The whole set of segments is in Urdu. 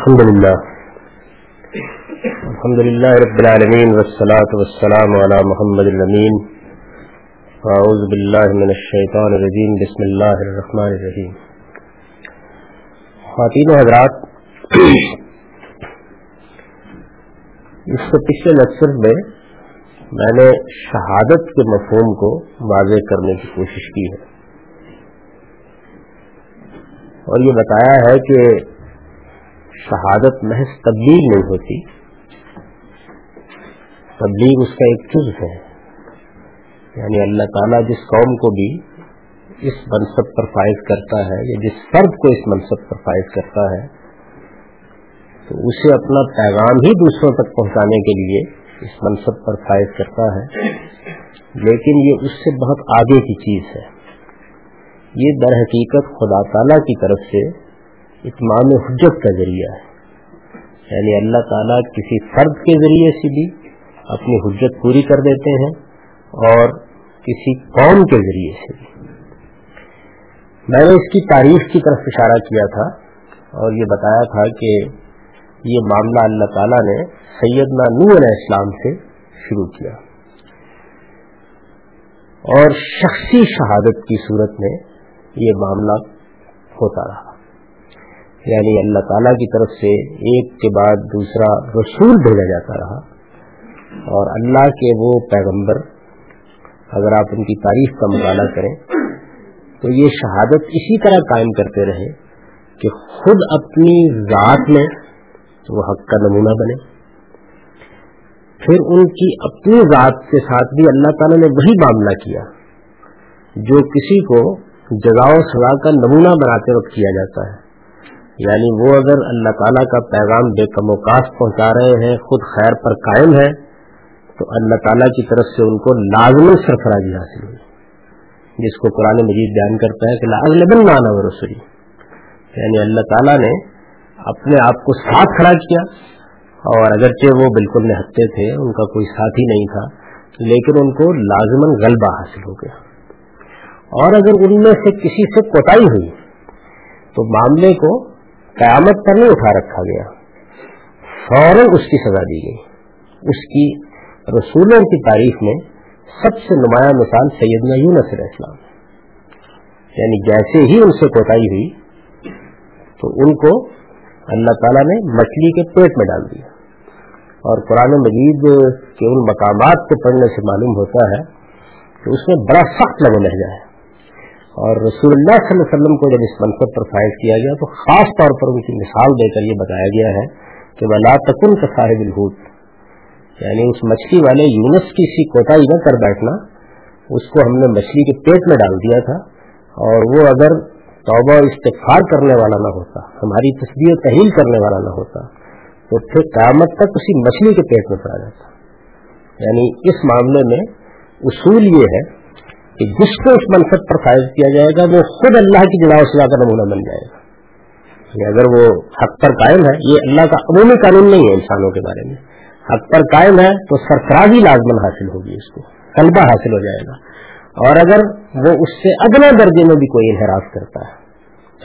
الحمد لله الحمد لله رب العالمين والصلاة والسلام على محمد الأمين أعوذ بالله من الشيطان الرجيم بسم الله الرحمن الرحيم خواتین و حضرات، اس سے پچھلے لیکچر میں میں نے شہادت کے مفہوم کو واضح کرنے کی کوشش کی ہے۔ اور یہ بتایا ہے کہ شہادت محض تبلیغ نہیں ہوتی۔ تبلیغ اس کا ایک جز ہے۔ یعنی اللہ تعالیٰ جس قوم کو بھی اس منصب پر فائز کرتا ہے یا جس فرد کو اس منصب پر فائز کرتا ہے، تو اسے اپنا پیغام ہی دوسروں تک پہنچانے کے لیے اس منصب پر فائز کرتا ہے۔ لیکن یہ اس سے بہت آگے کی چیز ہے۔ یہ در حقیقت خدا تعالیٰ کی طرف سے اتمام حجت کا ذریعہ ہے۔ یعنی اللہ تعالیٰ کسی فرد کے ذریعے سے بھی اپنی حجت پوری کر دیتے ہیں اور کسی قوم کے ذریعے سے بھی۔ میں نے اس کی تاریخ کی طرف اشارہ کیا تھا اور یہ بتایا تھا کہ یہ معاملہ اللہ تعالیٰ نے سیدنا نور علیہ السلام سے شروع کیا۔ اور شخصی شہادت کی صورت میں یہ معاملہ ہوتا رہا۔ یعنی اللہ تعالیٰ کی طرف سے ایک کے بعد دوسرا رسول بھیجا جاتا رہا اور اللہ کے وہ پیغمبر اگر آپ ان کی تاریخ کا مطالعہ کریں تو یہ شہادت اسی طرح قائم کرتے رہے کہ خود اپنی ذات میں وہ حق کا نمونہ بنے۔ پھر ان کی اپنی ذات کے ساتھ بھی اللہ تعالیٰ نے وہی معاملہ کیا جو کسی کو جگہ سزا کا نمونہ بناتے وقت کیا جاتا ہے۔ یعنی وہ اگر اللہ تعالیٰ کا پیغام بے کم وکاس پہنچا رہے ہیں، خود خیر پر قائم ہے تو اللہ تعالیٰ کی طرف سے ان کو لازمی سرفرازی حاصل ہوئی۔ جس کو قرآن مجید بیان کرتا ہے کہ لازم نانا و رسوئی یعنی اللہ تعالیٰ نے اپنے آپ کو ساتھ کھڑا کیا اور اگرچہ وہ بالکل نہتے تھے، ان کا کوئی ساتھی نہیں تھا، لیکن ان کو لازمن غلبہ حاصل ہو گیا۔ اور اگر ان میں سے کسی سے کوتاہی ہوئی، تو معاملے کو قیامت پر نہیں اٹھا رکھا گیا۔ فوراً اس کی سزا دی گئی۔ اس کی رسولوں کی تاریخ میں سب سے نمایاں مثال سیدنا یونس علیہ السلام۔ یعنی جیسے ہی ان سے کوتاہی ہوئی، تو ان کو اللہ تعالیٰ نے مچھلی کے پیٹ میں ڈال دیا۔ اور قرآن مجید کے ان مقامات کو پڑھنے سے معلوم ہوتا ہے کہ اس میں بڑا سخت لگے لہجہ ہے۔ اور رسول اللہ صلی اللہ علیہ وسلم کو جب اس منصب پر فائز کیا گیا تو خاص طور پر ان کی مثال دے کر یہ بتایا گیا ہے کہ ولا تکن کا صاحب الحوت یعنی اس مچھلی والے یونس کی سی کوتا نہ کر بیٹھنا، اس کو ہم نے مچھلی کے پیٹ میں ڈال دیا تھا اور وہ اگر توبہ استفار کرنے والا نہ ہوتا، ہماری تصویر تحیل کرنے والا نہ ہوتا، تو پھر قیامت تک اسی مچھلی کے پیٹ میں پڑا جاتا۔ یعنی اس معاملے میں اصول یہ ہے کہ جس کو اس منصب پر فائز کیا جائے گا، وہ خود اللہ کی جلا سزا کا نمونہ بن جائے گا۔ یعنی اگر وہ حق پر قائم ہے، یہ اللہ کا عمومی قانون نہیں ہے انسانوں کے بارے میں۔ حق پر قائم ہے تو سرفرازی لازمن حاصل ہوگی اس کو طلبہ حاصل ہو جائے گا۔ اور اگر وہ اس سے ادنا درجے میں بھی کوئی انحراف کرتا ہے،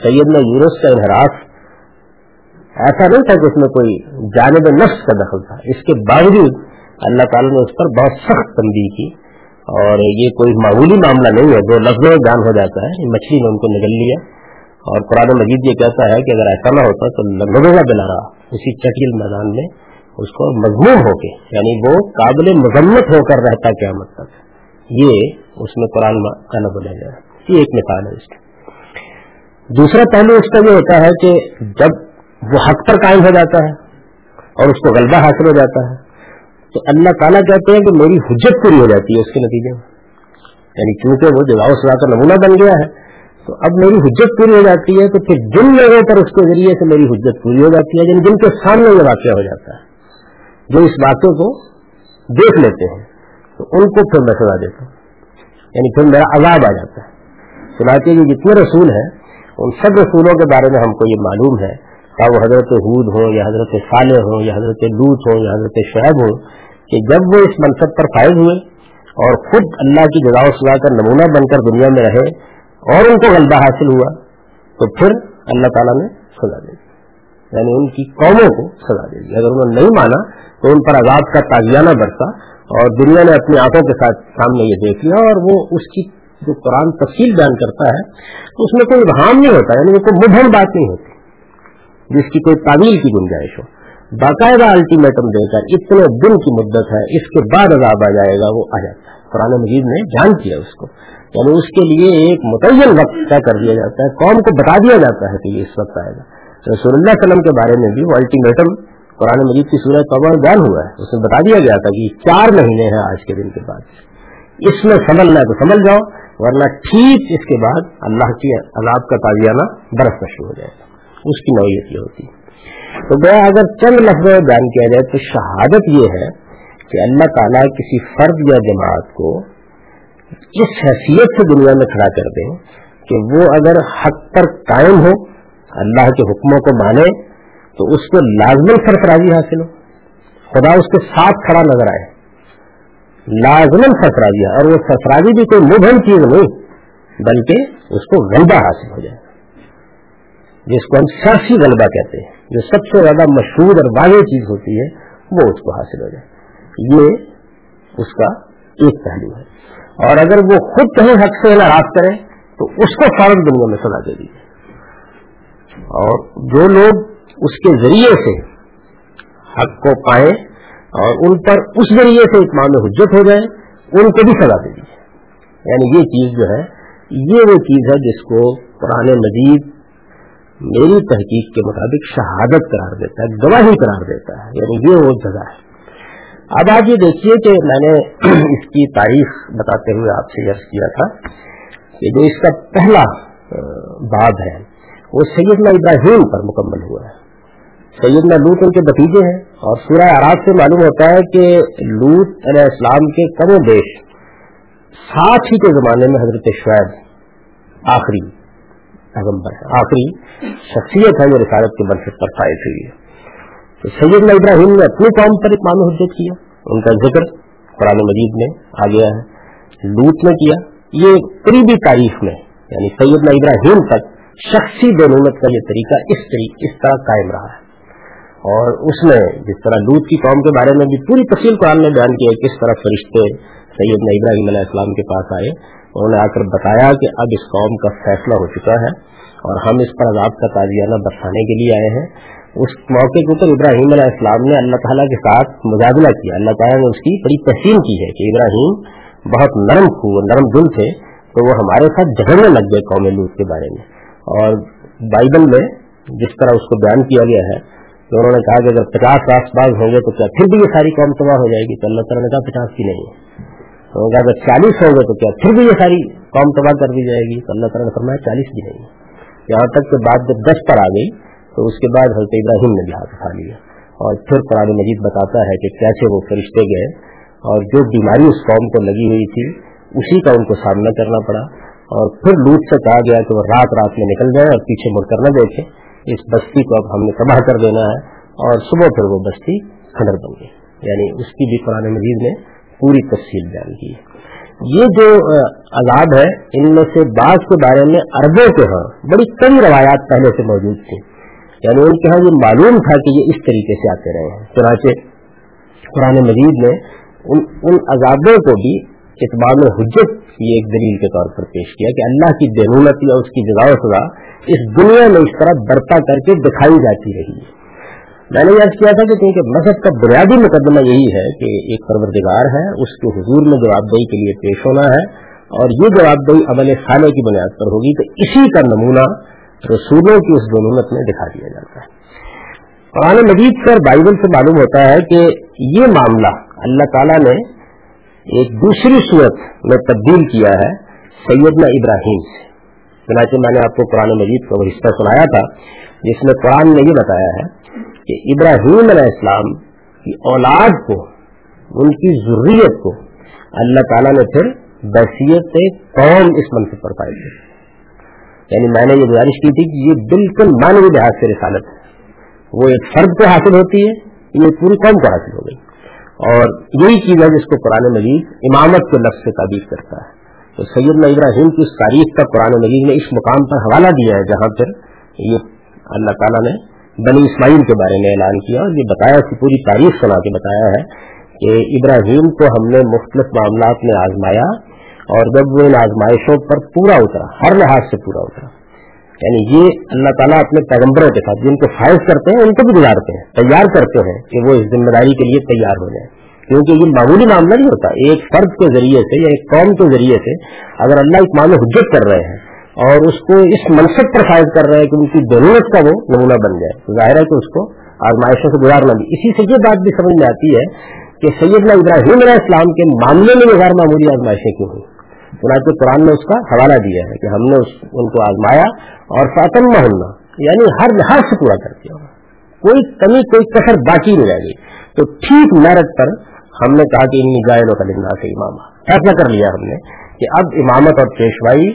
سیدنا یورس کا انحراف ایسا نہیں تھا کہ اس میں کوئی جانب نفس کا دخل تھا۔ اس کے باوجود اللہ تعالیٰ نے اس پر بہت سخت تنبیہ کی۔ اور یہ کوئی معمولی معاملہ نہیں ہے، جو لفظوں میں بیان ہو جاتا ہے مچھلی نے ان کو نگل لیا۔ اور قرآن مجید یہ کہتا ہے کہ اگر ایسا نہ ہوتا تو لگوں کا بلا رہا، اسی چٹیل میدان میں اس کو مضمون ہو کے یعنی وہ قابل مذمت ہو کر رہتا قیامت تک۔ یہ اس میں قرآن کا نہ بولا جائے یہ ایک مثال ہے اس کی۔ دوسرا پہلو اس کا یہ ہوتا ہے کہ جب وہ حق پر قائم ہو جاتا ہے اور اس کو غلبہ حاصل ہو جاتا ہے تو اللہ تعالیٰ کہتے ہیں کہ میری حجت پوری ہو جاتی ہے اس کے نتیجے میں۔ یعنی کیونکہ وہ جگہ سزا کا نمونہ بن گیا ہے، تو اب میری حجت پوری ہو جاتی ہے تو پھر جن لوگوں پر اس کے ذریعے سے میری حجت پوری ہو جاتی ہے یعنی جن کے سامنے یہ واقعہ ہو جاتا ہے، جو اس واقعے کو دیکھ لیتے ہیں، تو ان کو پھر میں سزا دیتا ہوں۔ یعنی پھر میرا عذاب آ جاتا ہے۔ چنانچہ یہ جتنے رسول ہیں، ان سب رسولوں کے بارے میں ہم کو یہ معلوم ہے چاہے وہ حضرت حود ہوں یا حضرت صالح ہوں یا حضرت لوت ہوں یا حضرت شعیب ہوں کہ جب وہ اس منصب پر فائز ہوئے اور خود اللہ کی جگہ سلا کر نمونہ بن کر دنیا میں رہے اور ان کو غلبہ حاصل ہوا، تو پھر اللہ تعالیٰ نے سزا دے یعنی ان کی قوموں کو سزا دے دی۔ اگر انہوں نے نہیں مانا، تو ان پر عذاب کا تازیانہ برسا اور دنیا نے اپنی آنکھوں کے ساتھ سامنے یہ دیکھ لیا اور وہ اس کی جو قرآن تفصیل بیان کرتا ہے، تو اس میں کوئی ابہام نہیں ہوتا یعنی کوئی مبہم بات نہیں ہوتی۔ جس کی کوئی تعمیل کی گنجائش ہو۔ باقاعدہ الٹیمیٹم دے کر اتنے دن کی مدت ہے، اس کے بعد عذاب آ جائے گا، وہ آ جاتا ہے۔ قرآن مجید نے جان کیا اس کو۔ یعنی اس کے لیے ایک متعین وقت طے کر دیا جاتا ہے، قوم کو بتا دیا جاتا ہے کہ یہ اس وقت آئے گا۔ رسول اللہ وسلم کے بارے میں بھی وہ الٹیمیٹم قرآن مجید کی صورت توبہ بیان ہوا ہے۔ اس میں بتا دیا گیا تھا کہ چار مہینے ہیں آج کے دن کے بعد۔ اس میں سمجھنا ہے تو سمجھ جاؤ، ورنہ ٹھیک اس کے بعد اللہ کی عذاب کا تازیانہ برف شروع ہو جائے گا۔ اس کی نوعیت یہ ہوتی ہے۔ تو گیا اگر چند لفظ بیان کیا جائے تو شہادت یہ ہے کہ اللہ تعالیٰ کسی فرد یا جماعت کو اس حیثیت سے دنیا میں کھڑا کر دیں کہ وہ اگر حق پر قائم ہو، اللہ کے حکموں کو مانے، تو اس کو لازمن سرفرازی حاصل ہو۔ خدا اس کے ساتھ کھڑا نظر آئے۔ لازمن سرفرازی اور وہ سرفرازی بھی کوئی مبہم چیز نہیں، بلکہ اس کو غلبہ حاصل ہو جائے۔ جس کو ہم سرسی غلبہ کہتے ہیں، جو سب سے زیادہ مشہور اور واضح چیز ہوتی ہے، وہ اس کو حاصل ہو جائے۔ یہ اس کا ایک پہلو ہے۔ اور اگر وہ خود کہیں حق سے ناراض کرے، تو اس کو فوراً دنیا میں سزا دے دیجیے اور جو لوگ اس کے ذریعے سے حق کو پائیں اور ان پر اس ذریعے سے اتمام حجت ہو جائے، ان کو بھی سزا دے دیجیے یعنی یہ چیز جو ہے، یہ وہ چیز ہے جس کو قرآن مجید میری تحقیق کے مطابق شہادت قرار دیتا ہے، گواہی قرار دیتا ہے یعنی یہ وہ جگہ ہے۔ اب آپ یہ دیکھیے کہ میں نے اس کی تاریخ بتاتے ہوئے آپ سے یس کیا تھا کہ جو اس کا پہلا باب ہے، وہ سیدنا ابراہیم پر مکمل ہوا ہے۔ سیدنا لوت ان کے بتیجے ہیں اور سورہ آرات سے معلوم ہوتا ہے کہ لوت علیہ السلام کے کم دیش ساتھ ہی کے زمانے میں حضرت شعیب آخری پیغمبر ہے آخری شخصیت ہے جو رسالت کے منصب پر فائز ہوئی ہے۔ تو سیدنا ابراہیم نے اپنی قوم پر اقمام حجت کیا۔ ان کا ذکر قرآن مجید میں آ گیا ہے۔ لوٹ نے کیا۔ یہ قریبی تاریخ میں یعنی سیدنا ابراہیم تک شخصی دونت کا یہ طریقہ اس طریقے اس طرح قائم رہا ہے۔ اور اس میں جس طرح لوت کی قوم کے بارے میں بھی پوری تفصیل قرآن نے بیان کیا کس طرح فرشتے سیدنا ابراہیم علیہ السلام کے پاس آئے۔ انہوں نے آ کر بتایا کہ اب اس قوم کا فیصلہ ہو چکا ہے اور ہم اس پر عذاب کا تازیانہ برسانے کے لیے آئے ہیں۔ اس موقع کے اوپر ابراہیم علیہ السلام نے اللہ تعالیٰ کے ساتھ مجادلہ کیا۔ اللہ تعالیٰ نے اس کی بڑی تحسین کی ہے کہ ابراہیم بہت نرم خو نرم دل تھے، تو وہ ہمارے ساتھ جھگڑنے لگ گئے قوم لوت کے بارے میں۔ اور بائبل میں جس طرح اس کو بیان کیا گیا ہے تو انہوں نے کہا کہ اگر پچاس آس باز ہوں گے تو کیا پھر بھی یہ ساری قوم تباہ ہو جائے گی؟ تو اللہ تعالیٰ نے کہا پچاس کی نہیں۔ تو اگر چالیس ہوں گے تو کیا؟ پھر بھی یہ ساری قوم تباہ کر دی جائے گی۔ تو اللہ تعالیٰ نے فرمایا چالیس بھی نہیں۔ یہاں تک کہ بات جب دس پر آ گئی، تو اس کے بعد حضرت ابراہیم نے بھی ہاتھ اٹھا لیا۔ اور پھر قرآن مجید بتاتا ہے کہ کیسے وہ فرشتے گئے اور جو بیماری اس قوم کو لگی ہوئی تھی، اسی کا ان کو سامنا کرنا پڑا۔ اور پھر لوٹ سے کہا گیا کہ وہ رات رات میں نکل جائے اور پیچھے مڑ کر نہ دیکھے اس بستی کو اب ہم نے تباہ کر دینا ہے۔ اور صبح پھر وہ بستی کھڑر بن گئی۔ یعنی اس کی بھی قرآن مجید نے پوری تفصیل بیان کی ہے۔ یہ جو عذاب ہے، ان میں سے بعض کے بارے میں عربوں کے ہاں بڑی کئی روایات پہلے سے موجود تھیں۔ یعنی ان کے ہاں یہ معلوم تھا کہ یہ اس طریقے سے آتے رہے ہیں۔ چنانچہ قرآن مجید نے ان ان عذابوں کو بھی اتبام حجت کی ایک دلیل کے طور پر پیش کیا کہ اللہ کی دینولت یا اس کی جگہ سزا اس دنیا میں اس طرح برپا کر کے دکھائی جاتی رہی ہے۔ میں نے یاد کیا تھا کہ کیونکہ مذہب کا بنیادی مقدمہ یہی ہے کہ ایک پروردگار ہے، اس کے حضور میں جواب دہی کے لیے پیش ہونا ہے اور یہ جواب دہی عمل خانے کی بنیاد پر ہوگی تو اسی کا نمونہ رسولوں کی اس ضرورت میں دکھا دیا جاتا ہے۔ قرآن مجید پر بائبل سے معلوم ہوتا ہے کہ یہ معاملہ اللہ تعالیٰ نے ایک دوسری صورت میں تبدیل کیا ہے، سیدنا ابراہیم سے۔ چنانچہ میں نے آپ کو قرآن مجید کا وہ حصہ سنایا تھا، جس میں قرآن نے یہ بتایا ہے کہ ابراہیم علیہ السلام کی اولاد کو، ان کی ضروریت کو اللہ تعالیٰ نے پھر بحثیت قوم اس منصب پر پائی تھی۔ یعنی میں نے یہ گزارش کی تھی کہ یہ بالکل مانوی لحاظ سے رسالت ہے۔ وہ ایک فرد کو حاصل ہوتی ہے، یہ پوری قوم کو حاصل ہو گئی۔ اور یہی چیز ہے جس کو قرآن مجید امامت کے لفظ سے تعبیر کرتا ہے۔ تو سید ابراہیم کی اس تاریخ کا قرآن مجید نے اس مقام پر حوالہ دیا ہے، جہاں پھر یہ اللہ تعالیٰ نے بنی اسماعیل کے بارے میں اعلان کیا اور یہ بتایا کہ پوری تاریخ سنا کے بتایا ہے کہ ابراہیم کو ہم نے مختلف معاملات میں آزمایا اور جب وہ ان آزمائشوں پر پورا اترا، ہر لحاظ سے پورا اترا۔ یعنی یہ اللہ تعالیٰ اپنے پیغمبروں کے ساتھ، جن کو فائز کرتے ہیں، ان کو بھی گزارتے ہیں، تیار کرتے ہیں کہ وہ اس ذمہ داری کے لیے تیار ہو جائیں۔ کیونکہ یہ معمولی معاملہ نہیں ہوتا، ایک فرد کے ذریعے سے یا ایک قوم کے ذریعے سے اگر اللہ ایک معاملہ حجت کر رہے ہیں اور اس کو اس منصب پر فائز کر رہے ہیں کہ ان کی ضرورت کا وہ نمونہ بن جائے، تو ظاہر ہے کہ اس کو آزمائشوں سے گزارنا بھی۔ اسی سے یہ بات بھی سمجھ میں آتی ہے کہ سیدنا ابراہیم علیہ السلام کے معاملے میں غیر معمولی آزمائشیں کیوں ہوئی؟ چنانچہ قرآن نے اس کا حوالہ دیا ہے کہ ہم نے ان کو آزمایا اور فاطم محلہ یعنی ہر لحاظ سے پورا کر دیا۔ کوئی کمی، کوئی کثر باقی نہیں رہ گئی۔ تو ٹھیک میرٹ پر ہم نے کہا کہ ان گائے کا سے امامہ۔ فیصلہ کر لیا ہم نے کہ اب امامت اور پیشوائی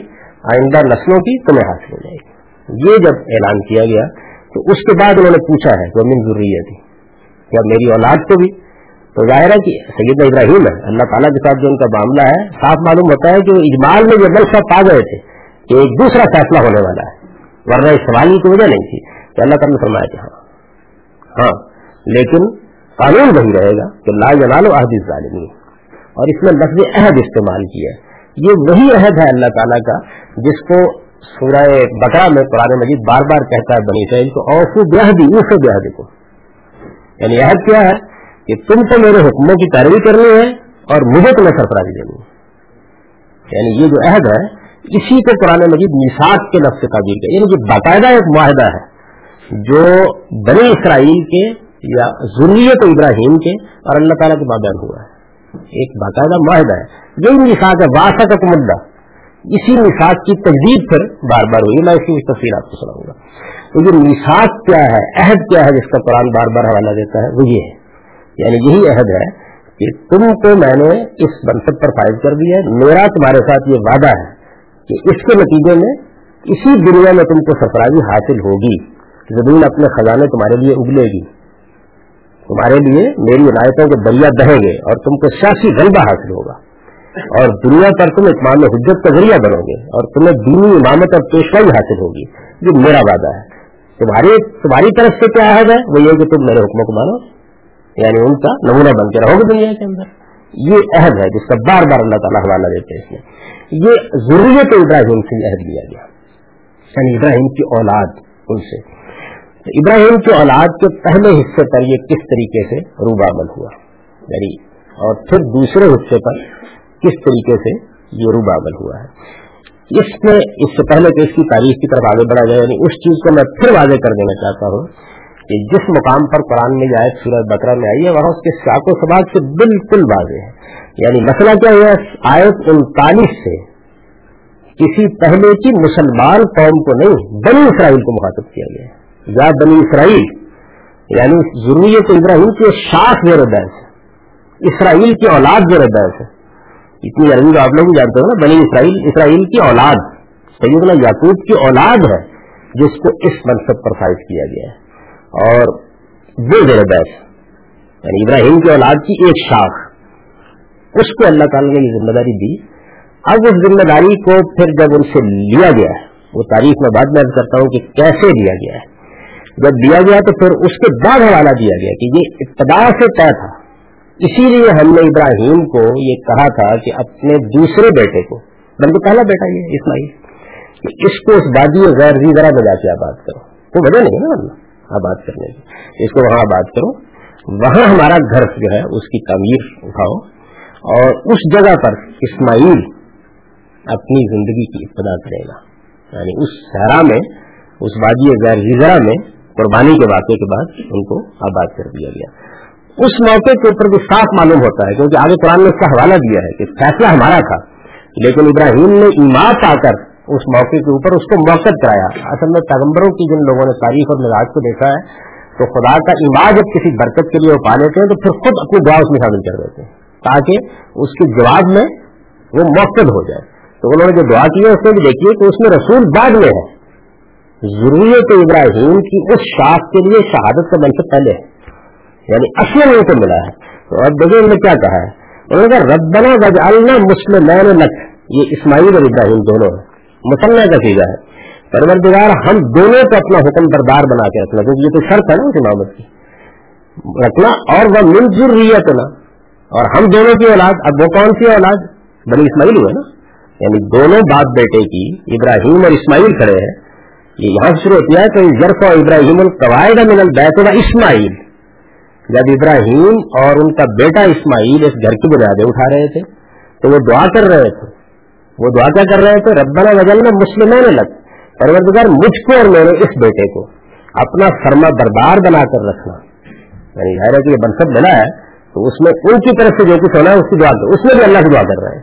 آئندہ نسلوں کی تمہیں حاصل ہو جائے گی۔ یہ جب اعلان کیا گیا تو اس کے بعد انہوں نے پوچھا ہے وہ من ضروری تھی کیا میری اولاد کو بھی۔ تو ظاہر ہے کہ سید ابراہیم ہے، اللہ تعالیٰ کے ساتھ جو ان کا معاملہ ہے، صاف معلوم ہوتا ہے کہ وہ اجمال میں یہ بل پا گئے تھے کہ ایک دوسرا فیصلہ ہونے والا ہے۔ ورنہ اس سوال کی وجہ نہیں تھی کہ اللہ تعالیٰ نے فرمایا کہ ہاں ہاں لیکن قانون وہی رہے گا کہ لا جلال و عہد ظالمی اور اس میں لفظ عہد استعمال کیا ہے۔ یہ وہی عہد ہے اللہ تعالیٰ کا جس کو سورہ بکرا میں قرآن مجید بار بار کہتا ہے بنی اسرائیل کو، اوفو بیاہدی اوفو بیاہدی کو یعنی عہد کیا ہے کہ تم کو میرے حکموں کی پیروی کرنی ہے اور مجھے تمہیں سرفرازی دینی ہے۔ یعنی یہ جو عہد ہے، اسی کو قرآن مجید نصاب کے لفظ سے تعبیر کیا۔ یعنی یہ باقاعدہ ایک معاہدہ ہے جو بنی اسرائیل کے یا ضروریت ابراہیم کے اور اللہ تعالیٰ کے بابین ہوا ہے۔ ایک باقاعدہ معاہدہ ہے۔ یہی نصاب ہے واسع کا مدعا اسی مثاق کی تجدید پھر بار بار ہوئی۔ میں اس کی تفصیل آپ کو سناؤں گا۔ تو جو مثاق کیا ہے، عہد کیا ہے، جس کا قرآن بار بار حوالہ دیتا ہے، وہ یہ ہے۔ یعنی یہی عہد ہے کہ تم کو میں نے اس منصب پر فائز کر دیا ہے۔ میرا تمہارے ساتھ یہ وعدہ ہے کہ اس کے نتیجے میں اسی دنیا میں تم کو سرفرازی حاصل ہوگی۔ زمین اپنے خزانے تمہارے لیے اگلے گی۔ تمہارے لیے میری عنایتوں کے دریا بہیں گے اور تم کو سیاسی غلبہ حاصل ہوگا۔ اور دنیا پر تم اطمان حجت کا ذریعہ بنو گے اور تمہیں دینی امامت اور پیشوائی حاصل ہوگی۔ یہ میرا وعدہ ہے۔ تمہاری تمہاری طرف سے کیا عہد ہے؟ وہ یہ کہ تم میرے حکموں کو مانو۔ یعنی ان کا نمونہ بن کے رہو گے دنیا کے اندر۔ یہ عہد ہے جس کا بار بار اللہ تعالیٰ حوالہ دیتے ہیں اس میں۔ یہ ضروریت ابراہیم سے عہد لیا گیا۔ یعنی ابراہیم کی اولاد ان سے۔ ابراہیم کی اولاد کے پہلے حصے پر یہ کس طریقے سے روبامل ہوا؟ یعنی اور پھر دوسرے حصے پر کس طریقے سے یہ روبابل ہوا ہے؟ اس میں اس سے پہلے کہ اس کی تاریخ کی طرف آگے بڑھا جائے یعنی اس چیز کو میں پھر واضح کر دینا چاہتا ہوں کہ جس مقام پر قرآن میں آئے سورج بکرا میں آئی ہے، وہاں اس کے ساک و سباق سے بالکل واضح ہے۔ یعنی مسئلہ کیا ہوا؟ آیت انتالیس سے کسی پہلے کی مسلمان قوم کو نہیں، بنی اسرائیل کو مخاطب کیا گیا۔ ہے یا بنی اسرائیل. یعنی ضروری ابراہیم کی شاخ زیر بحث اسرائیل کی اولاد زیر بحث ہے. اتنی عربی آپ لوگ جانتے ہو نا، بنی اسرائیل اسرائیل کی اولاد. سیدنا یعقوب کی اولاد ہے، جس کو اس منصب پر فائز کیا گیا ہے. اور وہ زیر بیس یعنی ابراہیم کی اولاد کی ایک شاخ. اس کو اللہ تعالیٰ نے یہ ذمہ داری دی. اب اس ذمہ داری کو پھر جب ان سے لیا گیا ہے، وہ تاریخ میں بعد میں کرتا ہوں کہ کیسے لیا گیا ہے؟ جب دیا گیا تو پھر اس کے بعد حوالہ دیا گیا کہ یہ ابتدا سے طے تھا۔ اسی لیے ہم نے ابراہیم کو یہ کہا تھا کہ اپنے دوسرے بیٹے کو، بلکہ پہلا بیٹا یہ اسماعیل اس کو اس وادی غیر زی ذرا بجا کے آباد کرو۔ وہ وجہ نہیں ہے نا آباد کرنے کی۔ اس کو وہاں آباد کرو۔ وہاں ہمارا گھر جو ہے، اس کی تعمیر اٹھاؤ۔ اور اس جگہ پر اسماعیل اپنی زندگی کی ابتدا کرے گا۔ یعنی اس سہرا میں، اس وادی غیر زیزرا میں قربانی کے واقعے کے بعد ان کو آباد کر دیا گیا۔ اس موقع کے اوپر بھی صاف معلوم ہوتا ہے، کیونکہ آگے قرآن نے اس کا حوالہ دیا ہے کہ فیصلہ ہمارا تھا، لیکن ابراہیم نے ایمات آ کر اس موقع کے اوپر اس کو موقع کرایا۔ اصل میں پیغمبروں کی جن لوگوں نے تاریخ اور مزاج کو دیکھا ہے، تو خدا کا ایمان جب کسی برکت کے لیے وہ پا لیتے ہیں، تو پھر خود اپنی دعا اس میں شامل کر دیتے ہیں، تاکہ اس کے جواب میں وہ موقع ہو جائے۔ تو انہوں نے جو دعا کی ہے، اس میں بھی دیکھیے کہ اس میں رسول بعد میں ہے۔ ضروریت ابراہیم کی اس شاخ کے لیے شہادت کا منصب پہلے ہے۔ یعنی اصل ان کو ملا ہے۔ تو اب دیکھیں نے کیا کہا ہے؟ انہوں نے کہا، ربنا وجعلنا مسلم لک۔ یہ اسماعیل اور ابراہیم دونوں ہیں۔ مسلح کا چیزہ ہے۔ پروردگار ہم دونوں کو اپنا حکم بردار بنا کے رکھنا، کیونکہ یہ تو شرط ہے نا اس امامت کی۔ رکھنا اور وہ مل ضروریت نا اور ہم دونوں کی اولاد، اب وہ کون سی اولاد؟ بنی اسماعیل ہوئے نا۔ یعنی دونوں باپ بیٹے کی ابراہیم اور اسماعیل کھڑے ہیں۔ یہ یہاں شروع ہوتی ہے تو ضرف ابراہیم القواعد من البیت اسماعیل. جب ابراہیم اور ان کا بیٹا اسماعیل اس گھر کی بنیادیں اٹھا رہے تھے، تو وہ دعا کر رہے تھے۔ وہ دعا کیا کر رہے تھے؟ ربنا وجل میں مسلمان لگ پروردگار، مجھ کو اور میرے اس بیٹے کو اپنا فرما بردار بنا کر رکھنا۔ یعنی ظاہر ہے کہ یہ منصب ملا ہے، تو اس میں ان کی طرف سے جو کچھ ہونا ہے، اس کی دعا کر۔ اس میں بھی اللہ کی دعا کر رہے ہیں۔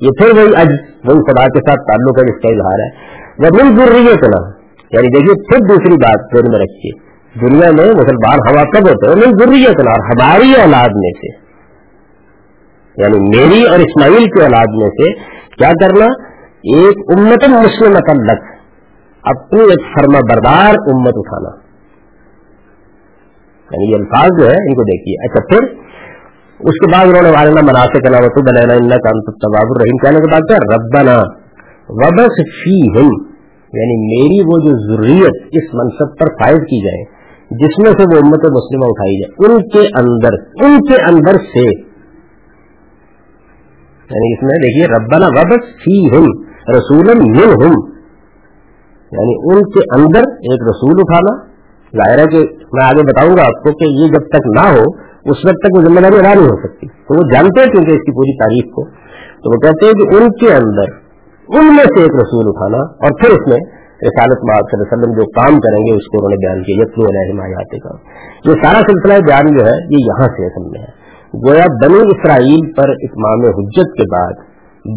یہ پھر وہی اج وہی خدا کے ساتھ تعلق ہے جس کا اظہار ہے۔ وہ مل ضروری ہے یعنی دیکھیے پھر دوسری بات پھر میں رکھیے۔ دنیا میں مسلمان ہوا کب ہوتے ہیں؟ ضروری ہے ہماری اولاد میں سے۔ یعنی میری اور اسماعیل کی اولاد میں سے کیا کرنا؟ ایک امت مسلم لک اپنی ایک فرما بردار امت اٹھانا۔ یعنی یہ الفاظ جو ہے ان کو دیکھیے۔ اچھا پھر اس کے بعد انہوں نے والنا مناسب کرنا وہ بنانا ان کا الرحیم کہنے کے بعد کیا؟ ربنا وبس فی یعنی میری وہ جو ضروریت اس منصب پر فائد کی جائے، جس میں سے وہ امت مسلمہ اٹھائی جائے، ان کے اندر، ان کے اندر سے۔ یعنی اس میں دیکھیے، ربنا وبس فی ہم رسول ہم یعنی ان کے اندر ایک رسول اٹھانا۔ ظاہر ہے کہ میں آگے بتاؤں گا آپ کو کہ یہ جب تک نہ ہو، اس وقت تک وہ ذمہ داری ادا نہیں ہو سکتی۔ تو وہ جانتے ہیں کیونکہ اس کی پوری تاریخ کو۔ تو وہ کہتے ہیں کہ ان کے اندر ان میں سے ایک رسول اٹھانا اور پھر اس میں رسالت صلی اللہ علیہ وسلم جو کام کریں گے، اس کو انہوں نے بیان کیا، یتلو علیہ حمایات کا یہ سارا سلسلہ بیان جو ہے، یہ یہاں سے اصل میں ہے۔ گویا بنی اسرائیل پر اتمام حجت کے بعد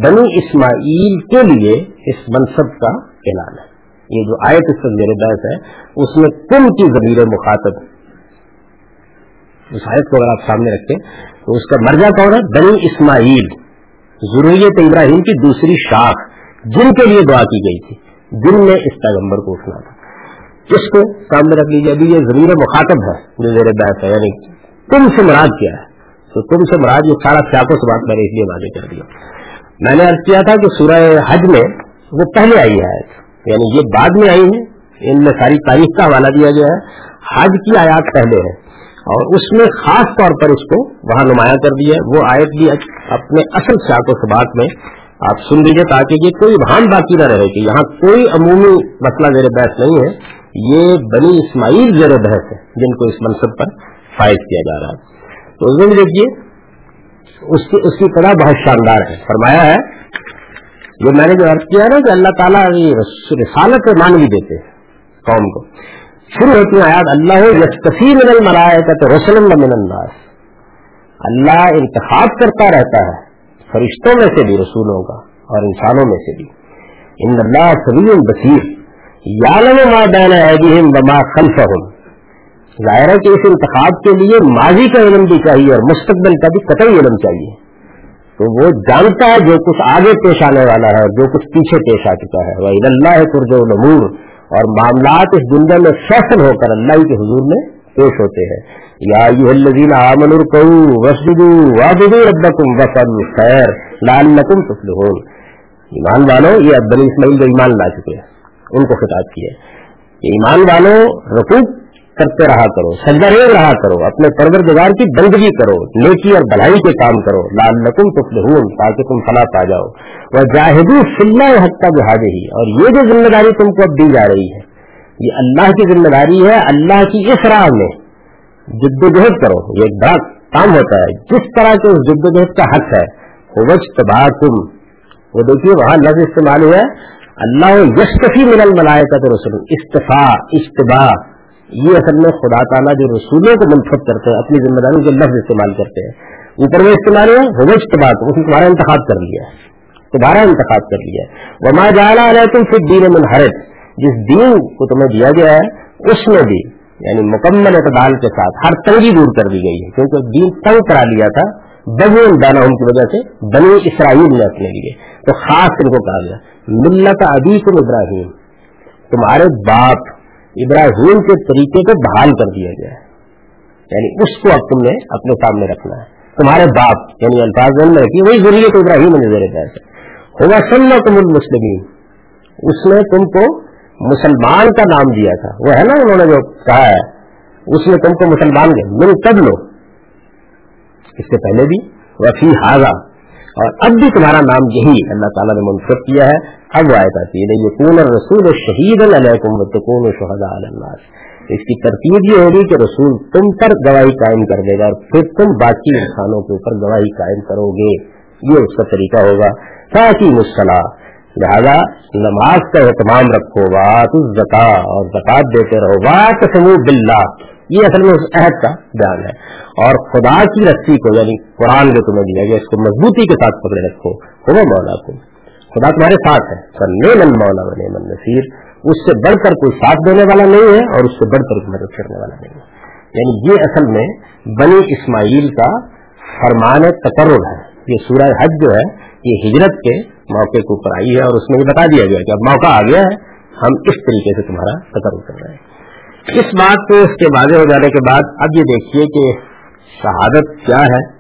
بنی اسماعیل کے لیے اس منصب کا اعلان ہے۔ یہ جو آیت اس میرے بحث ہے، اس میں کم کی ضمیر مخاطب؟ اس آیت کو اگر آپ سامنے رکھیں تو اس کا مرجع کون ہے؟ بنی اسماعیل ضروریت ابراہیم کی دوسری شاخ۔ جن کے لیے دعا کی گئی تھی، جن نے اس پیغمبر کو اٹھنا تھا۔ اس کو سامنے رکھ لیجیے ابھی یہ ضمیر مخاطب ہے، جو میرے بحث ہے یعنی تم سے مراد کیا ہے؟ تو تم سے مراد یہ سارا سیاقوں سے بات میں نے اس لیے واضح کر دیا۔ میں نے ارد کیا تھا کہ سورہ حج میں وہ پہلے آئی ہے یعنی یہ بعد میں آئی ہے ان میں ساری تاریخ کا حوالہ دیا گیا ہے۔ حج کی آیات پہلے ہے اور اس میں خاص طور پر اس کو وہاں نمایاں کر دیا وہ آیت بھی اپنے اصل سیاق و سبات میں آپ سن لیجیے تاکہ یہ کوئی بھان باقی نہ رہے کہ یہاں کوئی عمومی مسئلہ زیر بحث نہیں ہے، یہ بنی اسماعیل زیر بحث ہے، جن کو اس منصب پر فائد کیا جا رہا ہے۔ تو اس دیکھیے، اس کی اس کی طرح بہت شاندار ہے۔ فرمایا ہے، جو میں نے جو عرض کیا نا کہ اللہ تعالیٰ رسالت مان بھی دیتے قوم کو۔ شروع ہوتی ہیں آیات، اللہ یسکفی من الملائکت رسول من الناس۔ اللہ انتخاب کرتا رہتا ہے۔ فرشتوں میں سے بھی، رسولوں کا، اور انسانوں میں سے بھی۔ ان اللہ سبیل بصیر۔ یعلم ما بین ایدیہم وما خلفہم۔ ظاہر ہے کہ اس انتخاب کے لیے ماضی کا علم بھی چاہیے اور مستقبل کا بھی قطعی علم چاہیے۔ تو وہ جانتا ہے جو کچھ آگے پیش آنے والا ہے اور جو کچھ پیچھے پیش آ چکا ہے۔ وہ اللہ قرض العمور اور معاملات اس دنیا میں فیصل ہو کر اللہ کے حضور میں پیش ہوتے ہیں۔ یا الذین آمنوا رکعوا واسجدوا وعبدوا ربکم وفعلوا الخير لعلکم تفلحون۔ ایمان والو، یہ بنی اسماعیل جو ایمان لا چکے ہیں، ان کو خطاب کیا ایمان والوں رکوع کرتے رہا کرو، سجدہ ریز رہا کرو، اپنے پروردگار کی بندگی کرو، نیکی اور بھلائی کے کام کرو۔ لال نقم تفلحون، تاکہ تم فلاں پا جاؤ۔ وہ جاہدو فلّہ حق کا ہی۔ اور یہ جو ذمہ داری تم کو اب دی جا رہی ہے، یہ اللہ کی ذمہ داری ہے، اللہ کی اس راہ میں جد و جہد کرو، یہ ایک بڑا کام ہوتا ہے۔ جس طرح کے اس جد و جہد کا حق ہے وہ تباہ تم وہ دیکھیے، وہاں لفظ استعمال ہوا ہے۔ اللہ یشکفی من الملائے کا تو رسول استفا اشتباہ یہ اصل میں خدا تعالیٰ جو رسولوں کو منفرد کرتے ہیں، اپنی ذمہ داری کے لفظ استعمال کرتے ہیں۔ اوپر میں استعمال ہوا ہوش کے بعد اس نے تمہارا انتخاب کر لیا۔ تمہارا انتخاب کر لیا۔ وما جانا رہے تم پھر دین منحرت جس دین کو تمہیں دیا گیا ہے، اس میں بھی یعنی مکمل اعتدال کے ساتھ ہر تنگی دور کر دی گئی ہے، کیونکہ دین تنگ کرا لیا تھا بغیر دانا ان کی وجہ سے بنی اسرائیل نے اپنے لیے، تو خاص ان کو کہا گیا، ملت ابھی ابراہیم، تمہارے باپ ابراہیم کے طریقے کو بحال کر دیا گیا ہے۔ یعنی اس کو اب تم نے اپنے سامنے رکھنا ہے۔ تمہارے باپ یعنی الفاظ میں رکھی، وہی ضروری ابراہیم نے زیر ہوا سن تم المسلمین، اس نے تم کو مسلمان کا نام دیا تھا۔ وہ ہے نا انہوں نے جو کہا ہے، اس نے تم کو مسلمان گئے من تب لو اس سے پہلے بھی۔ وفی حاضہ اور اب بھی تمہارا نام یہی اللہ تعالیٰ نے منتخب کیا ہے۔ اب وہ آئے آتی ہے۔ یہ کون رسول شہید علیکم شہدا اللہ اس کی ترتیب یہ ہوگی کہ رسول تم پر گواہی قائم کر دے گا اور پھر تم باقی انسانوں کے اوپر گواہی قائم کرو گے۔ یہ اس کا طریقہ ہوگا۔ تاکہ مسلح لہذا نماز کا اہتمام رکھو بات زکا اور زکات دیتے رہو۔ بات بلّہ یہ اصل میں اس عہد کا بیان ہے۔ اور خدا کی رسی کو یعنی قرآن جو تمہیں دیا گیا، اس کو مضبوطی کے ساتھ پکڑے رکھو۔ خدا مولا کو خدا تمہارے ساتھ ہے۔ سر من مولا بنے من نصیر اس سے بڑھ کر کوئی ساتھ دینے والا نہیں ہے، اور اس سے بڑھ کر مدد کرنے والا نہیں ہے۔ یعنی یہ اصل میں بنی اسماعیل کا فرمان تقرر ہے۔ یہ سورہ حج جو ہے، یہ ہجرت کے موقع کے اوپر آئی ہے اور اس میں یہ بتا دیا گیا کہ اب موقع آ گیا ہے، ہم اس طریقے سے تمہارا تقرر کر رہے ہیں۔ اس بات کو اس کے واضح ہو جانے کے بعد اب یہ دیکھیے کہ شہادت کیا ہے۔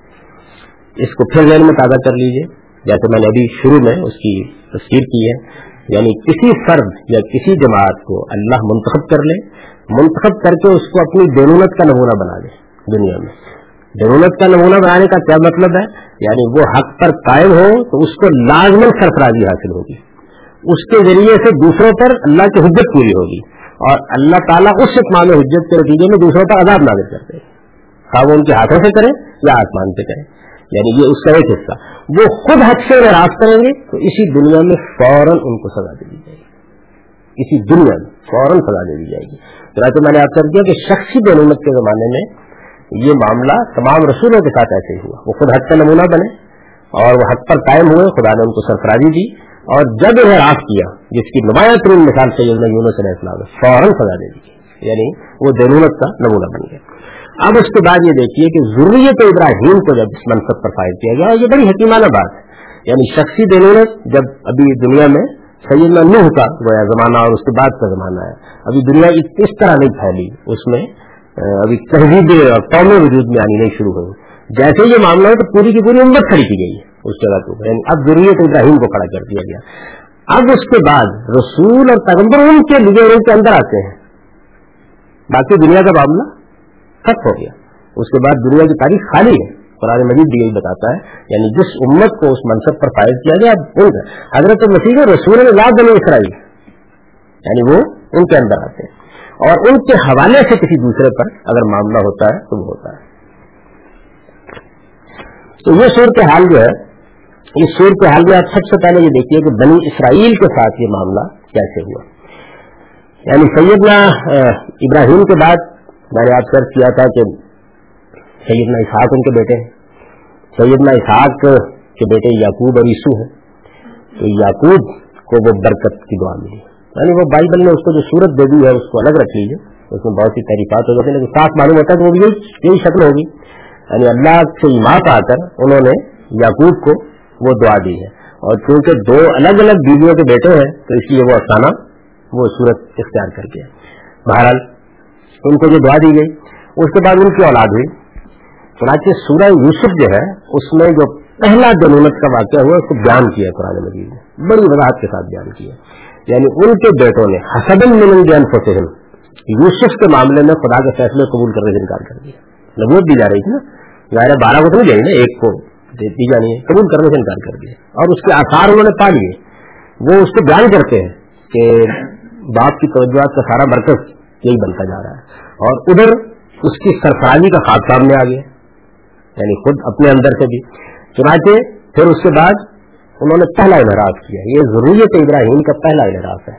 اس کو پھر ذہن میں تازہ کر لیجیے۔ جیسے میں نے ابھی شروع میں اس کی تصویر کی ہے یعنی کسی فرد یا کسی جماعت کو اللہ منتخب کر لے، منتخب کر کے اس کو اپنی دینونت کا نمونہ بنا دے دنیا میں۔ ضرورت کا نمونہ بنانے کا کیا مطلب ہے؟ یعنی وہ حق پر قائم ہو تو اس کو لازمن سرفرازی حاصل ہوگی۔ اس کے ذریعے سے دوسروں پر اللہ کی حجت پوری ہوگی۔ اور اللہ تعالیٰ اس اتمام حجت کے نتیجے میں دوسروں پر عذاب نازل کرتے ہیں۔ وہ ان کے ہاتھوں سے کریں یا آسمان سے کریں۔ یعنی یہ اس کا ایک حصہ۔ وہ خود حق سے ناراض کریں گے تو اسی دنیا میں فوراً ان کو سزا دے دی جائے گی۔ اسی دنیا میں فوراً سزا دے دی جائے گی۔ تو میں نے آپ کر دیا کہ شخصی بنومت کے زمانے میں یہ معاملہ تمام رسولوں کے ساتھ ایسے ہی ہوا۔ وہ خود حق کا نمونہ بنے اور وہ حق پر قائم ہوئے، خدا نے ان کو سرفرازی دی اور جب انہیں راف کیا، جس کی نمایاں ترین مثال سے یونس علیہ السلام فوراً سزا دے دی یعنی وہ دینونت کا نمونہ بن گیا۔ اب اس کے بعد یہ دیکھیے کہ ضروریت ابراہیم کو جب اس منصب پر فائد کیا گیا یہ بڑی حکیمانہ بات ہے۔ یعنی شخصی دینونت جب ابھی دنیا میں سیدنا نوح کا گویا زمانہ اور اس کے بعد کا زمانہ ہے، ابھی دنیا اس طرح نہیں پھیلی، اس میں ابھی تہذیب اور قومی وجود میں آنی نہیں شروع ہوئی جیسے یہ معاملہ ہے تو پوری کی پوری امت کھڑی کی گئی ہے اس جگہ کو یعنی اب ضروریت ابراہیم کو کھڑا کر دیا گیا۔ اب اس کے بعد رسول اور پیغمبر ان کے لیے ان کے اندر آتے ہیں۔ باقی دنیا کا معاملہ ختم ہو گیا۔ اس کے بعد دنیا کی تاریخ خالی ہے۔ قرآن مجید بھی یہی بتاتا ہے۔ یعنی جس امت کو اس منصب پر فائز کیا گیا حضرت مسیح رسول نے یاد بنے اسرائیل یعنی وہ ان کے اندر آتے ہیں۔ اور ان کے حوالے سے کسی دوسرے پر اگر معاملہ ہوتا ہے تو وہ ہوتا ہے۔ تو یہ صورت حال جو ہے، اس صورت حال میں آپ سب سے پہلے یہ دیکھیے کہ بنی اسرائیل کے ساتھ یہ معاملہ کیسے ہوا۔ یعنی سیدنا ابراہیم کے بعد میں نے آپ سرچ کیا تھا کہ سیدنا اسحاق ان کے بیٹے ہیں۔ سیدنا اسحاق کے بیٹے یعقوب اور یسو ہیں۔ تو یعقوب کو وہ برکت کی دعا ملی۔ یعنی وہ بائبل نے اس کو جو صورت دے دی ہے، اس کو الگ رکھ لیجیے اس میں بہت سی تعریفات ہو جاتی لیکن صاف معلوم ہوتا ہے کہ وہ بھی یہی شکل ہوگی۔ یعنی اللہ سے ایمات آ کر انہوں نے یعقوب کو وہ دعا دی ہے۔ اور چونکہ دو الگ الگ بیویوں کے بیٹے ہیں، تو اس لیے وہ افسانہ وہ صورت اختیار کر کے بہرحال، ان کو جو دعا دی گئی، اس کے بعد ان کی اولاد ہوئی۔ چنانچہ سورہ یوسف جو ہے، اس میں جو پہلا جنونت کا واقعہ ہوا، اس کو بیان کیا قرآن مجید نے۔ بڑی وضاحت کے ساتھ بیان کیا۔ یعنی ان کے بیٹوں نے حسدن ملن یوسف کے معاملے میں خدا کے فیصلے قبول کرنے سے انکار کر دیا۔ نبوت دی جا رہی تھی نا۔ ظاہر بارہ کو تو نہیں جائے نا، ایک کو دی جانی ہے۔ قبول کرنے سے انکار کر دیا۔ اور اس کے آثار انہوں نے پا لیے وہ اس کو بیان کرتے ہیں کہ باپ کی توجہات کا سارا مرکز یہی بنتا جا رہا ہے۔ اور ادھر اس کی سرفرازی کا خواب سامنے آ گیا۔ یعنی خود اپنے اندر سے بھی۔ چنانچہ پھر اس کے بعد انہوں نے پہلا انحراف کیا۔ یہ ضروریت ابراہیم کا پہلا انحراف ہے۔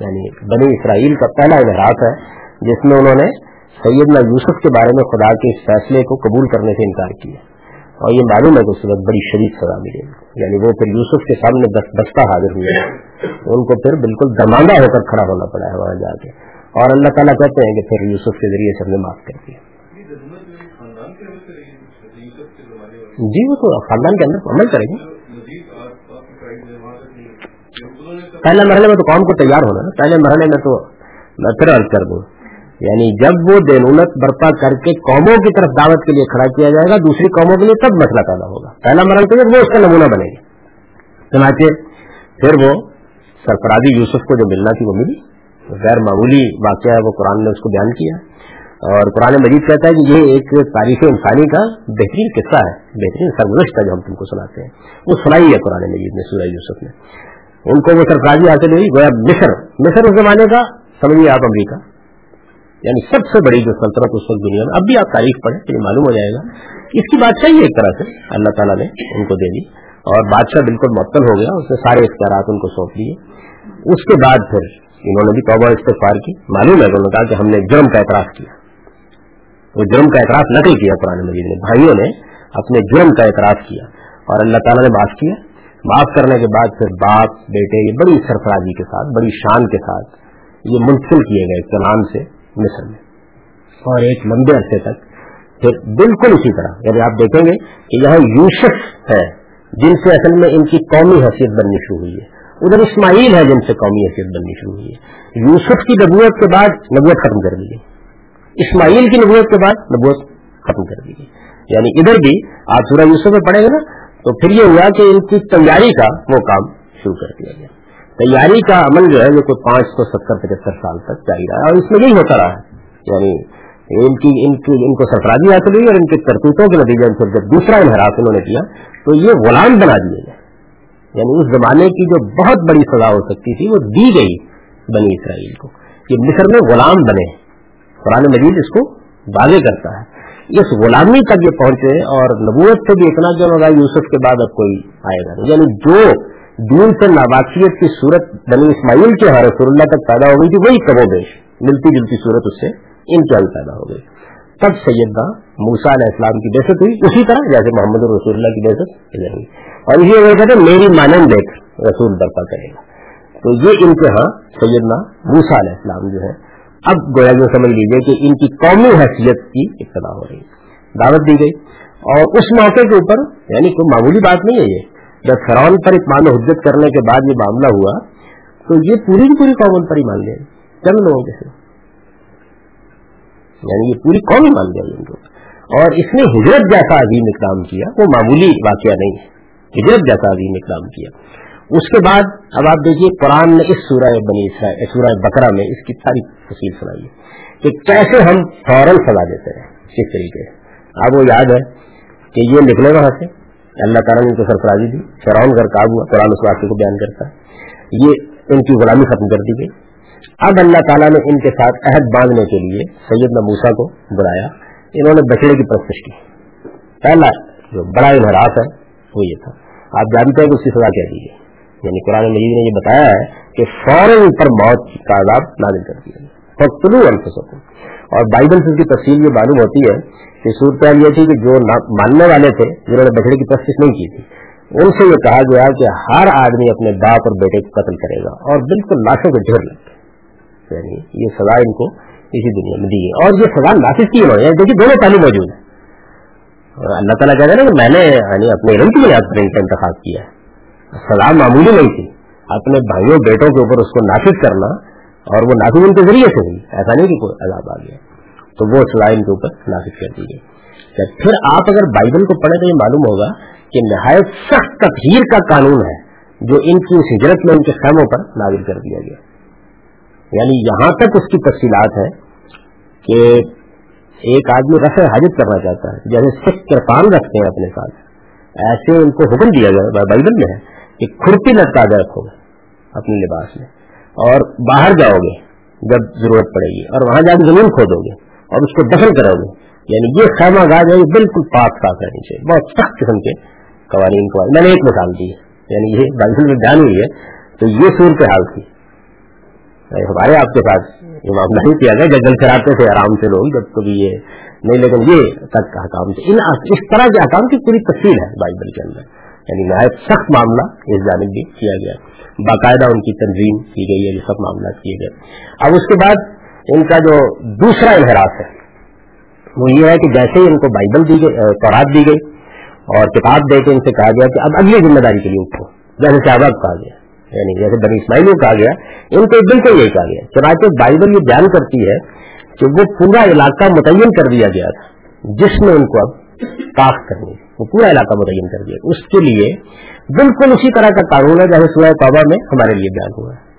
یعنی بنی اسرائیل کا پہلا انحراف ہے، جس میں انہوں نے سیدنا یوسف کے بارے میں خدا کے اس فیصلے کو قبول کرنے سے انکار کیا۔ اور یہ معلوم ہے کہ اس وقت بڑی شدید سزا ملے گی یعنی وہ پھر یوسف کے سامنے دستہ حاضر ہوئے۔ ان کو پھر بالکل درماندہ ہو کر کھڑا ہونا پڑا ہے وہاں جا کے۔ اور اللہ تعالیٰ کہتے ہیں کہ پھر یوسف کے ذریعے سے ہم نے معاف کر دیا۔ جی وہ تو خاندان کے اندر عمل کریں گے پہلے مرحلے میں تو قوم کو تیار ہونا نا پہلے مرحلے میں تو میں پھر عرض کر دوں۔ یعنی جب وہ دینونت برپا کر کے قوموں کی طرف دعوت کے لیے کھڑا کیا جائے گا، دوسری قوموں کے لیے تب مسئلہ پیدا ہوگا۔ پہلا مرحلہ تو وہ اس کا نمونہ بنے گا چنانچہ پھر وہ سرفرازی یوسف کو جو ملنا تھی وہ ملی۔ غیر معمولی واقعہ ہے، وہ قرآن نے اس کو بیان کیا۔ اور قرآن مجید کہتا ہے کہ یہ ایک تاریخ انسانی کا بہترین قصہ ہے، بہترین سرگزشت ہے جو ہم تم کو سناتے ہیں۔ وہ سنائی ہے قرآن مجید نے، سورہ یوسف نے۔ ان کو وہ سرفرازی حاصل ہوئی، گویا مصر مصر اس زمانے کا سمجھیے آپ امریکہ یعنی سب سے بڑی جو سلطنت اس وقت دنیا میں، اب بھی آپ تاریخ پڑھیں تو یہ معلوم ہو جائے گا۔ اس کی بادشاہی ایک طرح سے، اللہ تعالیٰ نے ان کو دے دی۔ اور بادشاہ بالکل معطل ہو گیا، اس نے سارے اختیارات ان کو سونپ دیے۔ اس کے بعد پھر انہوں نے بھی توبہ استفار کی۔ معلوم ہے انہوں نے کہا کہ ہم نے جرم کا اعتراف کیا۔ وہ جرم کا اعتراف نقل کیا قرآن مجید نے بھائیوں نے اپنے جرم کا اعتراف کیا۔ اور اللہ تعالیٰ نے معاف کیا۔ معاف کرنے کے بعد پھر باپ، بیٹے، یہ بڑی سرفرازی کے ساتھ، بڑی شان کے ساتھ یہ منتقل کیے گئے کلام سے مصر میں۔ اور ایک لمبے عرصے تک پھر بالکل اسی طرح یعنی آپ دیکھیں گے کہ یہاں یوسف ہے، جن سے اصل میں ان کی قومی حیثیت بننی شروع ہوئی ہے۔ ادھر اسماعیل ہے جن سے قومی حیثیت بننی شروع ہوئی ہے۔ یوسف کی نبوت کے بعد نبوت ختم کر دی گئی۔ اسماعیل کی نبوت کے بعد نبوت ختم کر دی گئی۔ یعنی ادھر بھی، آپ سورہ یوسف میں پڑھیں گے نا تو پھر یہ ہوا کہ ان کی تیاری کا وہ کام شروع کر دیا گیا۔ تیاری کا عمل جو ہے وہ کوئی پانچ سو ستر پچہتر سال تک جاری رہا اور اس میں یہی ہوتا رہا ہے۔ یعنی ان کی ان کی ان کو سرفرازی حاصل ہوئی اور ان کے کرتوتوں کے نتیجے میں جب دوسرا انحراف انہوں نے کیا تو یہ غلام بنا دیے گئے۔ یعنی اس زمانے کی جو بہت بڑی سزا ہو سکتی تھی وہ دی گئی بنی اسرائیل کو۔ کہ مصر میں غلام بنے۔ قرآن مجید اس کو واضح کرتا ہے۔ اس غلامی تک یہ پہنچے اور نبوت سے بھی اتنا جو ہوگا یوسف کے بعد اب کوئی آئے گا یعنی جو دین سے ناباقیت کی صورت بنی اسماعیل کے ہر رسول اللہ تک پیدا ہو گئی تھی، وہی کبو بیش ملتی جلتی صورت اس سے ان کی پیدا ہو گئی۔ تب سیدنا موسا علیہ السلام کی بحثت ہوئی۔ اسی طرح جیسے محمد رسول اللہ کی بحثت ہوئی۔ اور اسی وجہ کہتے میری مانند دیکھ رسول برپا کرے گا۔ تو یہ ان کے ہاں سیدنا موسا علیہ السلام جو ہے اب گویا جو سمجھ لیجیے کہ ان کی قومی حیثیت کی ابتدا ہو رہی دعوت دی گئی۔ اور اس موقع کے اوپر یعنی کوئی معمولی بات نہیں ہے یہ، جب فرعون پر اطمان حجت کرنے کے بعد یہ معاملہ ہوا، تو یہ پوری کی پوری قوم پر ہی مان لیا چند لوگوں کے یعنی یہ پوری قوم ہی مان لیا ان کو اور اس نے ہجرت جیسا عظیم اقدام کیا، وہ معمولی واقعہ نہیں ہے۔ ہجرت جیسا عظیم اقدام کیا۔ اس کے بعد اب آپ دیکھیے قرآن نے اس سورہ بنی اسرائیل سورہ بکرا میں اس کی ساری تفصیل سنائی ہے کہ کیسے ہم فوراً سزا دیتے ہیں کس طریقے سے؟ اب وہ یاد ہے کہ یہ نکلے وہاں سے۔ اللہ تعالیٰ نے ان کو سرفرازی دی۔ فرعون گھر کاب ہوا۔ قرآن اس واقعے کو بیان کرتا ہے۔ یہ ان کی غلامی ختم کر دی گئی۔ اب اللہ تعالیٰ نے ان کے ساتھ عہد باندھنے کے لیے سید موسا کو بلایا۔ انہوں نے بچڑے کی پرستش کی۔ پہلا جو بڑا انحراف ہے وہ یہ تھا۔ آپ جانتے ہیں کہ اس کی سزا کیا دی گئی۔ یعنی قرآن مجید نے یہ بتایا ہے کہ فوراً پر موت کا عذاب نازل کر دیا فخلو الفسکم اور بائبل سے اس کی تفصیل یہ معلوم ہوتی ہے کہ صورت یہ تھی کہ جو ماننے والے تھے، جنہوں نے بچڑے کی تصویر نہیں کی تھی، ان سے یہ کہا گیا کہ ہر آدمی اپنے باپ اور بیٹے کو قتل کرے گا اور بالکل لاشوں کے ڈھیر لگ یعنی یہ سزا ان کو اسی دنیا میں دی ہے اور یہ سزا نافذ کی انہوں نے۔ یعنی دیکھیے، دونوں پہلو موجود ہیں۔ اللہ تعالیٰ کہہ رہے ہیں کہ میں نے یعنی اپنے علم کی بنیاد پر ان کا انتخاب کیا ہے۔ سزا معمولی نہیں تھی۔ اپنے بھائیوں بیٹوں کے اوپر اس کو نافذ کرنا اور وہ نافذ ان کے ذریعے سے ہوئی۔ ایسا نہیں کہ کوئی عذاب آ گیا۔ تو وہ سزا ان کے اوپر نافذ کر دی گئی۔ پھر آپ اگر بائبل کو پڑھیں تو یہ معلوم ہوگا کہ نہایت سخت تفہیر کا قانون ہے جو ان کی اس ہجرت میں ان کے خیموں پر نازل کر دیا گیا۔ یعنی یہاں تک اس کی تفصیلات ہیں کہ ایک آدمی رفع حاجت کرنا چاہتا ہے، جیسے سکھ کرپان رکھتے ہیں اپنے ساتھ۔ ایسے ان کو حکم دیا گیا، بائبل میں ہے۔ کہ کھرپی لٹکا کے رکھو گے اپنے لباس میں اور باہر جاؤ گے جب ضرورت پڑے گی اور وہاں جا کے زمین کھودو گے اور اس کو دفن کرو گے یعنی یہ خیمہ گاہ جو بالکل پاک صاف رہنی چاہیے۔ بہت سخت قسم کے قوانین کو میں نے ایک مثال دی ہے یعنی یہ بائبل میں بیان ہوئی ہے۔ تو یہ صورت حال تھی۔ یعنی ہمارے آپ کے پاس یہ معاملہ نہیں کیا گیا جب جل تھے، آرام سے لوگ، جب کبھی یہ نہیں، لیکن یہ تک حکام تھے۔ اس طرح کے حکام کی پوری تفصیل ہے بائبل کے اندر۔ یعنی نہایت سخت معاملہ اس جانب بھی کیا گیا۔ باقاعدہ ان کی تنظیم کی گئی ہے، یہ سب معاملات کیے گئے۔ اب اس کے بعد ان کا جو دوسرا انحراف ہے، وہ یہ ہے کہ جیسے ہی ان کو بائبل دی گئی قرآد دی گئی اور کتاب دے کے ان سے کہا گیا کہ اب اگلی ذمہ داری کے لیے اٹھو۔ جیسے صحابہ کہا گیا یعنی جیسے بنی اسماعیل کو کہا گیا، ان کو بالکل یہی کہا گیا۔ چنانچہ بائبل یہ بیان کرتی ہے کہ وہ پورا علاقہ متعین کر دیا گیا تھا، جس میں ان کو اب کاف کرنی وہ پورا علاقہ متعین کر دیا۔ اس کے لیے بالکل اسی طرح کا قانون ہے جیسے سورہ توبہ میں ہمارے لیے بیان ہوا ہے۔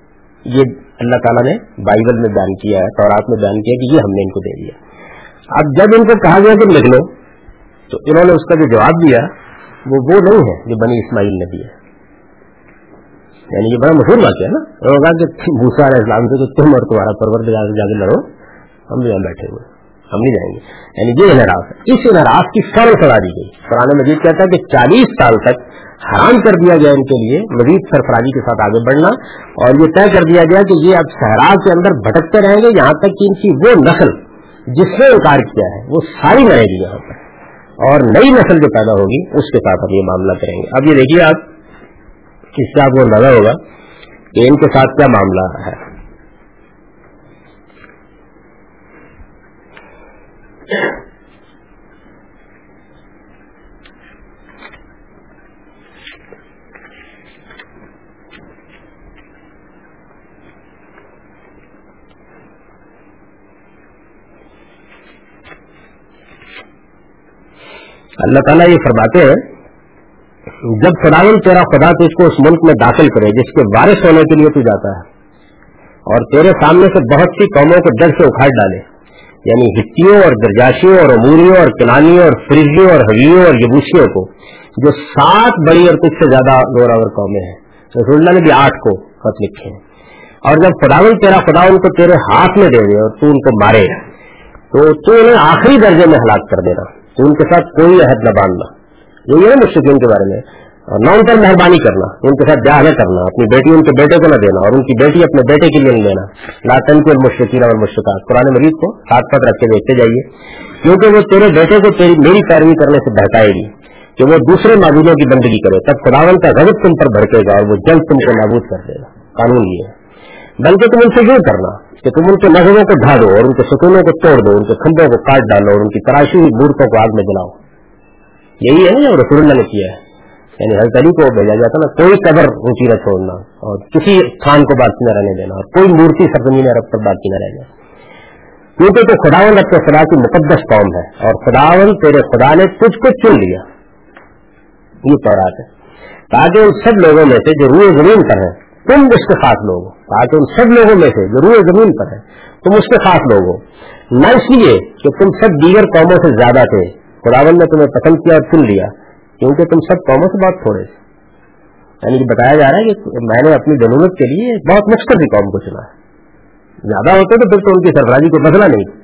یہ اللہ تعالیٰ نے بائبل میں بیان کیا ہے، تورات میں بیان کیا کہ یہ ہم نے ان کو دے دیا۔ اب جب ان کو کہا گیا کہ لکھ لو، تو انہوں نے اس کا جو جواب دیا، وہ وہ نہیں ہے جو بنی اسماعیل نے دیا۔ یعنی یہ بڑا مشہور واقعہ ہے نا۔ انہوں نے کہا کہ بھوسا علیہ السلام سے تو تم اور تمہارا پرور جا کے لڑو، ہم بھی یہاں بیٹھے ہوئے ہم نہیں جائیں گے۔ یعنی یہ انحراف ہے اس انحراف کی فر سڑا دی گئی۔ قرآن مجید کہتا ہے کہ چالیس سال تک حرام کر دیا گیا ان کے لیے۔ مزید سرفرازی کے ساتھ آگے بڑھنا۔ اور یہ طے کر دیا گیا کہ یہ اب صحرا کے اندر بھٹکتے رہیں گے۔ یہاں تک کہ ان کی وہ نسل جس نے انکار کیا ہے، وہ ساری مرے گی یہاں پر۔ اور نئی نسل جو پیدا ہوگی، اس کے ساتھ اب یہ معاملہ کریں گے۔ اب یہ دیکھیے آپ اس سے آپ کو اندازہ ہوگا کہ ان کے ساتھ کیا معاملہ ہے۔ اللہ تعالیٰ یہ فرماتے ہیں، جب خداون تیرا خدا تجھ کو اس ملک میں داخل کرے، جس کے وارث ہونے کے لیے تو جاتا ہے، اور تیرے سامنے سے بہت سی قوموں کو در سے اکھاڑ ڈالے۔ یعنی ہتیوں اور درجاشیوں اور اموریوں اور کنانیوں اور فریزیوں اور حویوں اور یبوسیوں کو، جو سات بڑی اور کچھ سے زیادہ اور قومیں ہیں۔ رسول اللہ نے بھی آٹھ کو خط لکھے ہیں۔ اور جب خداون تیرا خدا ان کو تیرے ہاتھ میں دے دے اور تو ان کو مارے، تو تو انہیں آخری درجے میں ہلاک کر دینا، تو ان کے ساتھ کوئی عہد نہ باندھنا۔ یہ ہے مشکل کے بارے میں۔ نہ ان پر مہربانی کرنا، ان کے ساتھ بیاہ نہ کرنا، اپنی بیٹی ان کے بیٹے کو نہ دینا اور ان کی بیٹی اپنے بیٹے کے لیے نہیں دینا۔ لاتن کے مشکل اور مشکلات قرآن مریض کو ساتھ ساتھ رکھ کے دیکھتے جائیے۔ کیونکہ وہ تیرے بیٹے کو تیری میری پیروی کرنے سے بہتائے گی کہ وہ دوسرے معبودوں کی بندگی کرے۔ تب خداون کا غلط تم پر بھڑکے گا اور وہ جلد تم کو نابود کر دے گا۔ قانون یہ ہے۔ بلکہ تم ان سے یوں کرنا کہ تم ان کے نظروں کو ڈھا دو اور ان کے سکونوں کو توڑ دو، ان کے کھمبوں کو کاٹ ڈالو اور ان کی تراشی ہوئی مورتوں کو آگ میں جلاؤ۔ یہی ہے نا رسول اللہ نے کیا ہے۔ یعنی ہر علی کو بھیجا جاتا نا، کوئی قبر اونچی نہ۔ چھوڑنا اور کسی خان کو باقی نہ رہنے دینا۔ اور کوئی مورتی سرزمین عرب پر باقی نہ رہ جائے۔ کیونکہ تو خداون اپنے خدا کی مقدس قوم ہے۔ اور خداون تیرے خدا نے تجھ کو چن لیا۔ یہ تورات ہے۔ تاکہ ان سب لوگوں میں سے جو روئے زمین پر ہیں، تم اس کے خاص لوگ ہو۔ تاکہ ان سب لوگوں میں سے جو روئے زمین پر ہیں، تم اس کے خاص لوگ ہو۔ نہ اس لیے کہ تم سب دیگر قوموں سے زیادہ تھے۔ خداون نے تمہیں پسند کیا اور چن لیا۔ کیونکہ تم سب قوموں سے بہت تھوڑے سے یعنی کہ بتایا جا رہا ہے کہ میں نے اپنی ضرورت کے لیے بہت مختصر قوم کو چنا ہے۔ زیادہ ہوتے تو پھر تو ان کی سرفرازی کو بدلا نہیں۔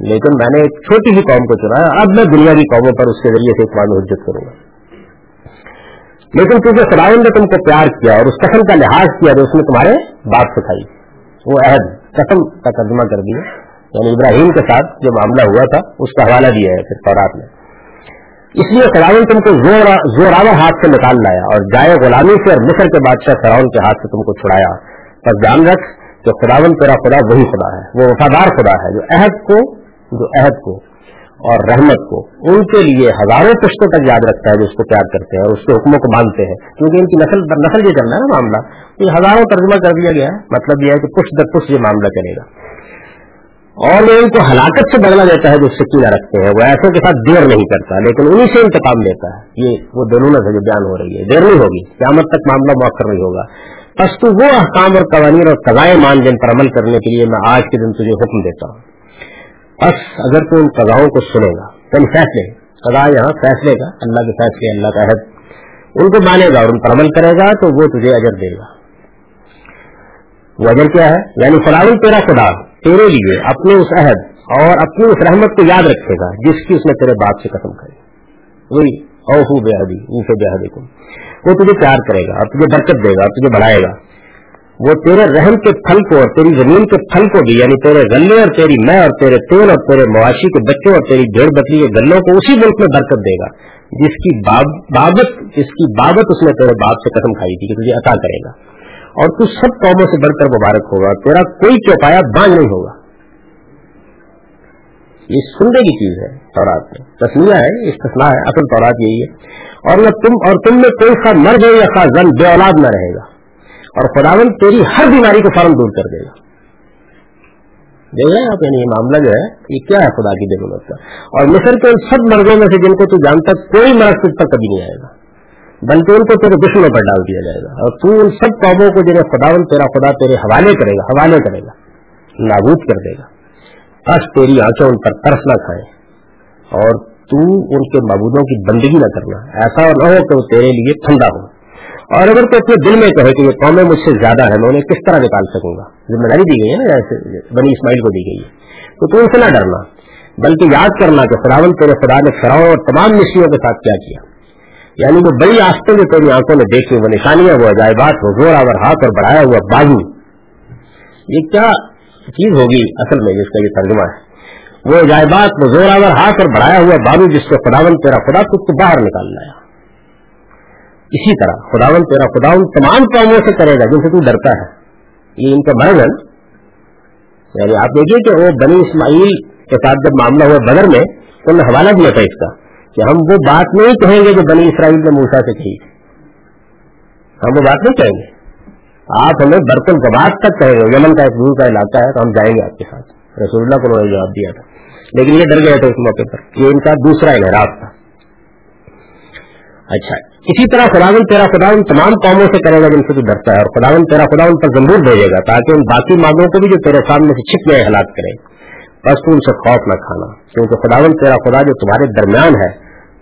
لیکن میں نے ایک چھوٹی سی قوم کو چنا ہے۔ اب میں دنیا کی قوموں پر اس کے ذریعے سے اقبال حجت کروں گا۔ لیکن کیونکہ خداون نے تم کو پیار کیا اور اس قسم کا لحاظ کیا جو اس نے تمہارے بات سکھائی۔ وہ عہد، قسم کا ترجمہ کر دیا۔ یعنی ابراہیم کے ساتھ جو معاملہ ہوا تھا، اس کا حوالہ دیا ہے پھر تورات میں۔ اس لیے فراون تم کو زوراور ہاتھ سے نکال لایا اور جائے غلامی سے اور مصر کے بادشاہ فراؤن کے ہاتھ سے تم کو چھڑایا۔ پر جان رکھ کہ خداون تیرا خدا وہی خدا ہے، وہ وفادار خدا ہے، جو عہد کو جو عہد کو اور رحمت کو ان کے لیے ہزاروں پشتوں تک یاد رکھتا ہے جو اس کو پیار کرتے ہیں اور اس کے حکموں کو مانتے ہیں۔ کیونکہ ان کی نسل نسل یہ چل رہا ہے نا معاملہ۔ یہ ہزاروں ترجمہ کر دیا گیا ہے۔ مطلب یہ ہے کہ پشت در پشت یہ معاملہ چلے گا۔ اور وہ ان کو ہلاکت سے بدلا دیتا ہے جو سکینہ رکھتے ہیں، وہ ایسے کے ساتھ دیر نہیں کرتا، لیکن انہی سے انتقام دیتا ہے۔ یہ وہ دونوں ہے جو بیان ہو رہی ہے۔ دیر نہیں ہوگی، قیامت تک معاملہ مؤخر نہیں ہوگا۔ بس تو وہ احکام اور قوانین اور قضائے مان جن پر عمل کرنے کے لیے میں آج کے دن تجھے حکم دیتا ہوں۔ بس اگر تو ان قضاؤں کو سنے گا یعنی فیصلے قضا یہاں فیصلے کا، اللہ کے فیصلے، اللہ کا حد ان کو مانے گا اور ان پر عمل کرے گا تو وہ تجھے اجر دے گا۔ وہ کیا ہے؟ یعنی فلاحی تیرا خدا، تیرے لیے اپنے اس عہد اور اپنی اس رحمت کو یاد رکھے گا، جس کی اس نے تیرے باپ سے قسم کری۔ وہی اوہو بے حدی اسے بے حدی کو وہ تجھے پیار کرے گا، اور تجھے برکت دے گا، اور تجھے بڑھائے گا۔ وہ تیرے رحم کے پھل کو اور تیری زمین کے پھل کو بھی یعنی تیرے غلے اور تیری میں اور تیرے تیل اور تیرے مواشی کے بچوں اور تیری بھیڑ بکری کے گلوں کو اسی ملک میں برکت دے گا، جس کی بابت، جس کی بابت اس نے تیرے باپ سے قسم کھائی تھی، کہ تجھے عطا کرے گا۔ اور تو سب قوموں سے بڑھ کر مبارک ہوگا، تیرا کوئی چوپایا بانگ نہیں ہوگا۔ یہ سننے کی چیز ہے تورات میں۔ تسمیہ ہے، استثناء ہے، اصل تورات یہی ہے۔ اور نہ تم، اور تم میں کوئی سا مرد ہو یا خاص زن، بے اولاد نہ رہے گا۔ اور خداون تیری ہر بیماری کو فوراً دور کر دے گا۔ دیکھ رہے آپ یعنی یہ معاملہ جو ہے، یہ کیا ہے خدا کی ضرورت کا؟ اور مصر کے ان سب مرضوں میں سے جن کو تو جانتا، کوئی مرض تجھ پر کبھی نہیں آئے گا۔ بلکہ ان کو تیرے دشمنوں پر ڈال دیا جائے گا۔ اور تو ان سب قوموں کو جنہیں خداون تیرا خدا تیرے حوالے کرے گا، حوالے کرے گا، نابود کر دے گا۔ بس تیری آنکھیں ان پر ترس نہ کھائیں اور تو ان کے معبودوں کی بندگی نہ کرنا۔ ایسا نہ ہو کہ وہ تیرے لیے ٹھنڈا ہو اور اگر تو اپنے دل میں کہے کہ یہ قومیں مجھ سے زیادہ ہے میں انہیں کس طرح نکال سکوں گا؟ ذمہ داری دی گئی ہے نا جیسے بنی اسماعیل کو دی گئی ہے۔ تو تو ان سے نہ ڈرنا، بلکہ یاد کرنا کہ فراون تیرے خدا نے فراؤ اور تمام مشیوں کے ساتھ کیا کیا۔ یعنی وہ بڑی آستوں جو تیری آنکھوں نے دیکھی وہ نشانیاں، وہ عجائبات، وہ زور آور ہاتھ اور بڑھایا ہوا بازو۔ یہ کیا چیز ہوگی اصل میں جس کا یہ ترجمہ ہے؟ وہ عجائبات، وہ زور آور ہاتھ اور بڑھایا ہوا بازو جس سے خداون تیرا خدا خود کو باہر نکال لایا۔ اسی طرح خداون تیرا خدا ان تمام قوموں سے کرے گا جن سے تو ڈرتا ہے۔ یہ ان کا مرض ہے۔ یعنی آپ دیکھیے کہ وہ بنی اسماعیل کے ساتھ جب معاملہ ہوا بدر میں، تو نے حوالہ دیا تھا اس کا۔ کہ ہم وہ بات نہیں کہیں گے جو بنی اسرائیل نے موسا سے کہی ہم وہ بات نہیں کہیں گے۔ آپ ہمیں برتن کباب تک کہیں گے۔ یمن کا ایک دور کا علاقہ ہے تو ہم جائیں گے آپ کے ساتھ۔ رسول اللہ کو انہوں نے جواب دیا تھا۔ لیکن یہ ڈر گئے تھے اس موقع پر یہ ان کا دوسرا انحراف تھا۔ اچھا اسی طرح خداون تیرا خدا ان تمام قوموں سے کرے گا جن سے تو ڈرتا ہے اور خداون تیرا خدا ان پر ضرور بھیجے گا تاکہ ان باقی مانگوں کو بھی جو تیرے سامنے سے چھپ گئے ہلاک کرے بس تو ان سے خوف نہ کھانا۔ کیونکہ خداون تیرا خدا جو تمہارے درمیان ہے،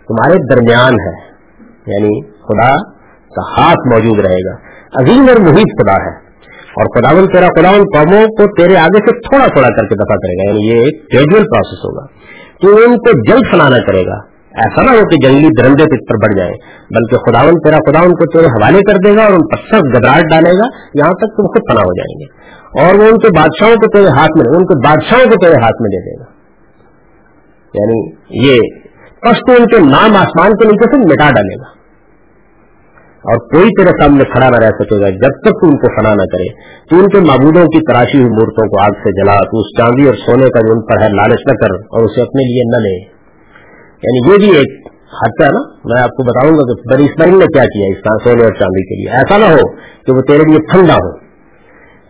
تمہارے درمیان ہے۔ یعنی خدا کا ہاتھ موجود رہے گا۔ عظیم اور محیط خدا ہے۔ اور خداون تیرا خداون قوموں کو تیرے آگے سے تھوڑا تھوڑا کر کے دفاع کرے گا۔ یعنی یہ ایک گریجویل پروسیس ہوگا۔ تو ان کو جلد فلانا کرے گا۔ ایسا نہ ہو کہ جنگلی درندے پت پر بڑھ جائیں بلکہ خداون تیرا خدا ان کو تیرے حوالے کر دے گا اور ان پر سخت گدراہٹ ڈالے گا۔ یہاں تک تم خود فنا ہو جائیں گے۔ اور وہ ان کے بادشاہوں کو تیرے ہاتھ میں ان کے بادشاہوں کو تیرے ہاتھ میں دے دے گا۔ یعنی یہ پس تو ان کے نام آسمان کے نیچے سے مٹا ڈالے گا۔ اور کوئی تیرے سامنے کھڑا نہ رہ سکے گا، جب تک تو ان کو فنا نہ کرے۔ تو ان کے معبودوں کی تراشی ہوئی مورتوں کو آگ سے جلا، تو اس چاندی اور سونے کا جو ان پر ہے لالچ نہ کر اور اسے اپنے لیے نہ لے۔ یعنی یہ بھی ایک حادثہ ہے نا؟ میں آپ کو بتاؤں گا کہ بڑی اسماعیل نے کیا کیا اس سونے اور چاندی کے لیے۔ ایسا نہ ہو کہ وہ تیرے لیے ٹھنڈا ہو۔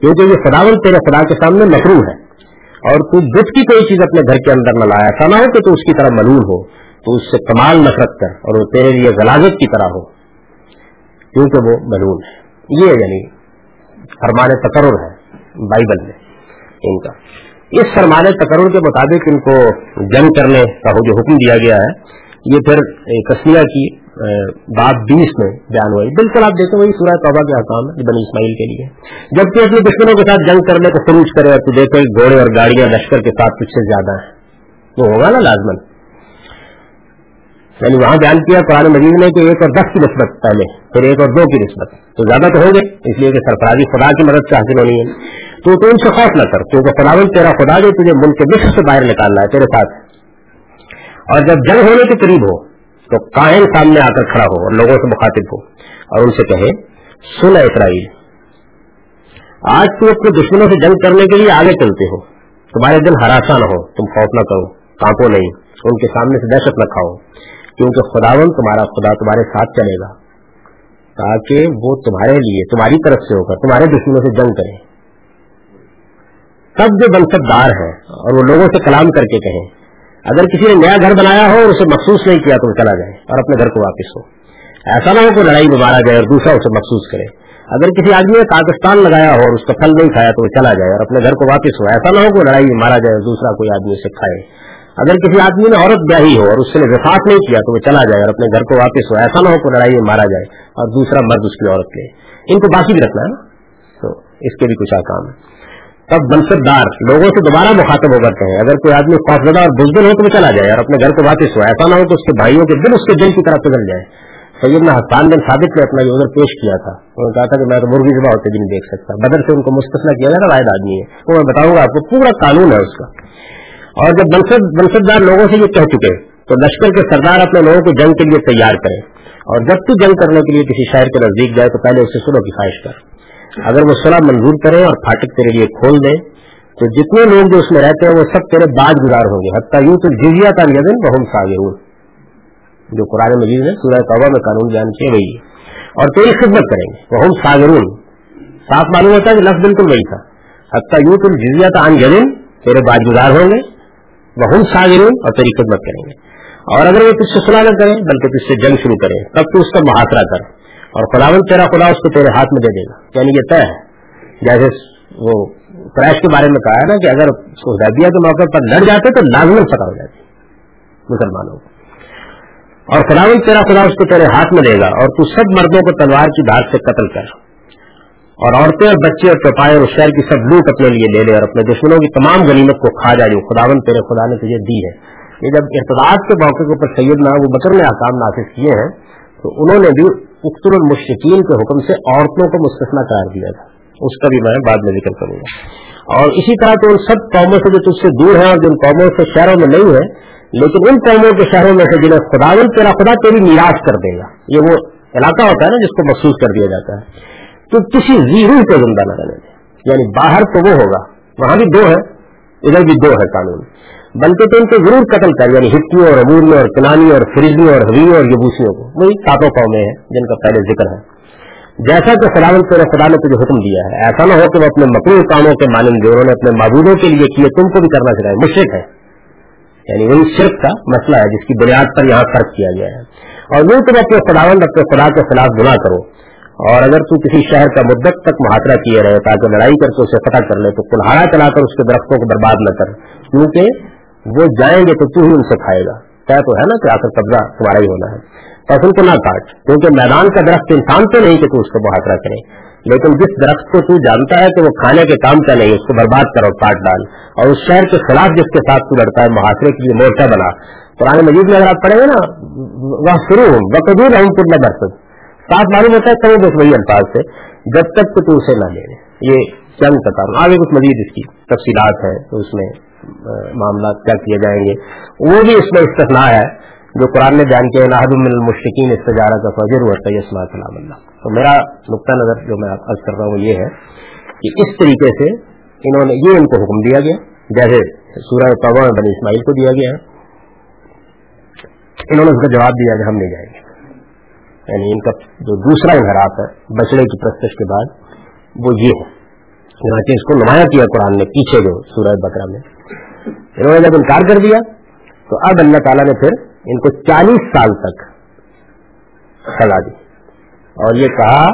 کیونکہ یہ خداون تیرے خدا کے سامنے مکرو ہے۔ اور تو بدھ کی کوئی چیز اپنے گھر کے اندر نہ لایا ایسا نہ ہو کہ تو اس کی طرح ملون ہو، تو اس سے کمال نفرت کر اور وہ تیرے لیے غلازت کی طرح ہو۔ کیونکہ وہ ملون ہے۔ یہ یعنی فرمان تقرر ہے، بائبل میں ان کا۔ اس فرمان تقرر کے مطابق ان کو جنگ کرنے کا جو حکم دیا گیا ہے، یہ پھر کسیا کی بات بیس میں بیان ہوئی۔ بالکل آپ دیکھیں وہی سورہ توبہ کے حکام ہے بنی اسماعیل کے لیے۔ جبکہ اپنے دشمنوں کے ساتھ جنگ کرنے کو فروج کرے اور تو دیکھو گھوڑے اور گاڑیاں لشکر کے ساتھ کچھ سے زیادہ ہیں۔ وہ ہوگا نا لازمن یعنی وہاں بیان کیا قرآن مجید نے کہ ایک اور دس کی نسبت پہلے، پھر ایک اور دو کی نسبت۔ تو زیادہ تو ہوں گے، اس لیے کہ سرفرازی خدا کی مدد سے حاصل ہونی ہے۔ تو تو ان سے خوف نہ کر، کیونکہ خداون تیرا خدا جو تجھے ملک کے مصر سے باہر نکالنا ہے، تیرے ساتھ۔ اور جب جنگ ہونے کے قریب ہو تو کائن سامنے آ کر کھڑا ہو اور لوگوں سے مخاطب ہو اور ان سے کہے، سن اسرائیل، آج تم اپنے دشمنوں سے جنگ کرنے کے لیے آگے چلتے ہو۔ تمہارے دل ہراساں نہ ہو، تم خوف نہ کرو، کانپو نہیں، ان کے سامنے سے دہشت نہ کھاؤ، کیونکہ خداون تمہارا، خدا تمہارے ساتھ چلے گا۔ تاکہ وہ تمہارے لیے، تمہاری طرف سے ہوگا تمہارے دشمنوں سے جنگ کرے۔ تب جو بنسب دار اور وہ لوگوں سے کلام کر کے کہیں اگر کسی نے نیا گھر بنایا ہو اور اسے مخصوص نہیں کیا تو وہ چلا جائے اور اپنے گھر کو واپس ہو۔ ایسا نہ ہو کہ لڑائی میں مارا جائے اور دوسرا اسے مخصوص کرے۔ اگر کسی آدمی نے پاکستان لگایا ہو اور اس کا پھل نہیں کھایا تو وہ چلا جائے اور اپنے گھر کو واپس ہو۔ ایسا نہ ہو کہ لڑائی میں مارا جائے اور دوسرا کوئی آدمی اسے کھائے۔ اگر کسی آدمی نے عورت بیاہی ہو اور اس نے وفاق نہیں کیا تو وہ چلا جائے اور اپنے گھر کو واپس ہو۔ ایسا نہ ہو کہ لڑائی میں مارا جائے اور دوسرا مرد اس کی عورت لے۔ ان کو باقی بھی رکھنا ہے تو اس کے بھی کچھ آکام ہے تب منصب دار لوگوں سے دوبارہ مخاطب ہو کرتے ہیں۔ اگر کوئی آدمی خوفزدہ اور بزدل ہو تو وہ چلا جائے اور اپنے گھر کو واپس ہو۔ ایسا نہ ہو کہ اس کے بھائیوں کے دل اس کے دل کی طرف پگل جائے۔ سید نے حسان بن ثابت نے اپنا یہ پیش کیا تھا۔ انہوں نے کہا تھا کہ میں تو مرغی زبا ہوتے بھی نہیں دیکھ سکتا۔ بدر سے ان کو مستثنا کیا جائے واحد آدمی ہے۔ وہ میں بتاؤں گا آپ کو، پورا قانون ہے اس کا۔ اور جب منصب دار لوگوں سے یہ کہہ چکے، تو لشکر کے سردار اپنے لوگوں کو جنگ کے لیے تیار کریں۔ اور جب تو جنگ کرنے کے لیے کسی شہر کے نزدیک جائے تو پہلے اسے سلو کی خواہش کر۔ اگر وہ صلاح منظور کرے اور پھاٹک تیرے لیے کھول دے، تو جتنے لوگ جو اس میں رہتے ہیں وہ سب تیرے باز گزار ہوں گے۔ حتیٰ یوں تو جزیا کا یزن بہم ساگر جو قرآن مجید ہے سورہ توبہ میں قانون بیان کیے وہی اور تیری خدمت کریں گے۔ وہ ساگرون صاف معلوم ہوتا ہے کہ لفظ بالکل وہی تھا۔ حتیٰ یوں تم جزیا کا ان تیرے باز گزار ہوں گے وہ ساگرون اور تیری خدمت کریں گے۔ اور اگر وہ تجھ سے سنا نہ کرے بلکہ تجھ سے جنگ شروع کرے تب تو اس کا محاصرہ کر۔ اور خداون تیرا خدا اس کو تیرے ہاتھ میں دے دے گا یعنی یہ طے ہے۔ جیسے وہ کریش کے بارے میں کہا ہے نا کہ اگر حدیبیہ کے موقع پر لڑ جاتے تو لازمن فتح ہو جاتی مسلمانوں کو۔ اور خداون تیرا خدا اس کو تیرے ہاتھ میں دے گا اور تو سب مردوں کو تلوار کی دھاگ سے قتل کر۔ اور عورتیں اور بچے اور چوپائے اور شہر کی سب لوٹ اپنے لیے لے لے اور اپنے دشمنوں کی تمام غنیمت کو کھا جائے جو خداون تیرے خدا نے تجھے دی ہے۔ یہ جب ارتداد کے موقع کے اوپر سید نہ وہ بکر نے آسام نافذ کیے ہیں تو انہوں نے بھی اختر المشقین کے حکم سے عورتوں کو مستثنا قرار دیا تھا۔ اس کا بھی میں بعد میں ذکر کروں گا۔ اور اسی طرح تو ان سب قوموں سے جو تجھ سے دور ہیں اور جن قوموں سے شہروں میں نہیں ہے لیکن ان قوموں کے شہروں میں سے جنہیں خداون تیرا خدا تیری نیاز کر دے گا۔ یہ وہ علاقہ ہوتا ہے نا جس کو محسوس کر دیا جاتا ہے۔ تو کسی زیرو کو زندہ نہ رہنے دیں یعنی باہر تو وہ ہوگا وہاں بھی دو ہے ادھر بھی دو ہے قانون۔ بلکہ تو ان کو ضرور قتل کر یعنی ہٹیوں اور امور اور کنانی اور فریزی اور حویوں اور یبوسیوں کو۔ وہی ساتوں قومیں ہیں جن کا پہلے ذکر ہے۔ جیسا کہ سلامت تیرے خدا نے تجھے حکم دیا ہے، ایسا نہ ہو کہ وہ اپنے مقروض کاموں کے مانند جو انہوں نے اپنے معبودوں کے لیے کیے، تم کو بھی کرنا چاہیے۔ مشرق ہے۔ یعنی وہی شرک کا مسئلہ ہے جس کی بنیاد پر یہاں فرق کیا گیا ہے۔ اور وہ تم اپنے خداوند، اپنے خدا کے خلاف گناہ کرو۔ اور اگر تو کسی شہر کا مدت تک محاطرہ کیے رہے تاکہ لڑائی کر کے اسے فتح کر لے، تو کلہاڑا چلا کر اس کے درختوں کو برباد نہ کر۔ کیونکہ وہ جائیں گے تو تو ہی ان سے کھائے گا۔ طے تو ہے نا کہ آخر قبضہ تمہارا ہی ہونا ہے۔ فصل کو نہ کاٹ کیونکہ میدان کا درخت انسان تو نہیں کہ تو اس کو محاطرہ کرے لیکن جس درخت کو تو جانتا ہے کہ وہ کھانے کے کام کا نہیں، اس کو برباد کرو کاٹ ڈال۔ اور اس شہر کے خلاف جس کے ساتھ تو لڑتا ہے، محاصرے کے لیے مورچہ بنا۔ پرانے مجید میں اگر آپ پڑھیں گے نا وہ شروع ہوں بقدور ہوں پورنا برسد صاف معلوم ہوتا ہے کئی بس وہی الفاظ سے، جب تک کہ تو اسے نہ لے یہ چند کا آگے کچھ مزید اس کی تفصیلات ہے تو اس میں معاملات کیا کیے جائیں گے۔ وہ بھی اس میں استثنا ہے، جو قرآن نے بیان کیا نہاد المشقین استجارہ کا فجر ہوا تھا یسما سلام اللہ تو میرا نقطہ نظر جو میں عرض کر رہا ہوں، یہ ہے کہ اس طریقے سے انہوں نے یہ ان کو حکم دیا گیا، جیسے سورہ توبہ بنی اسماعیل کو دیا گیا، انہوں نے اس کا جواب دیا کہ ہم نہیں جائیں گے۔ یعنی ان کا جو دوسرا انحراف ہے، بچڑے کی پرستش کے بعد، وہ یہ ہے۔ چنانچہ اس کو نمایاں کیا قرآن نے، پیچھے جو سورہ بکرا میں۔ انہوں نے جب انکار کر دیا، تو اب اللہ تعالیٰ نے پھر ان کو چالیس سال تک سزا دی۔ اور یہ کہا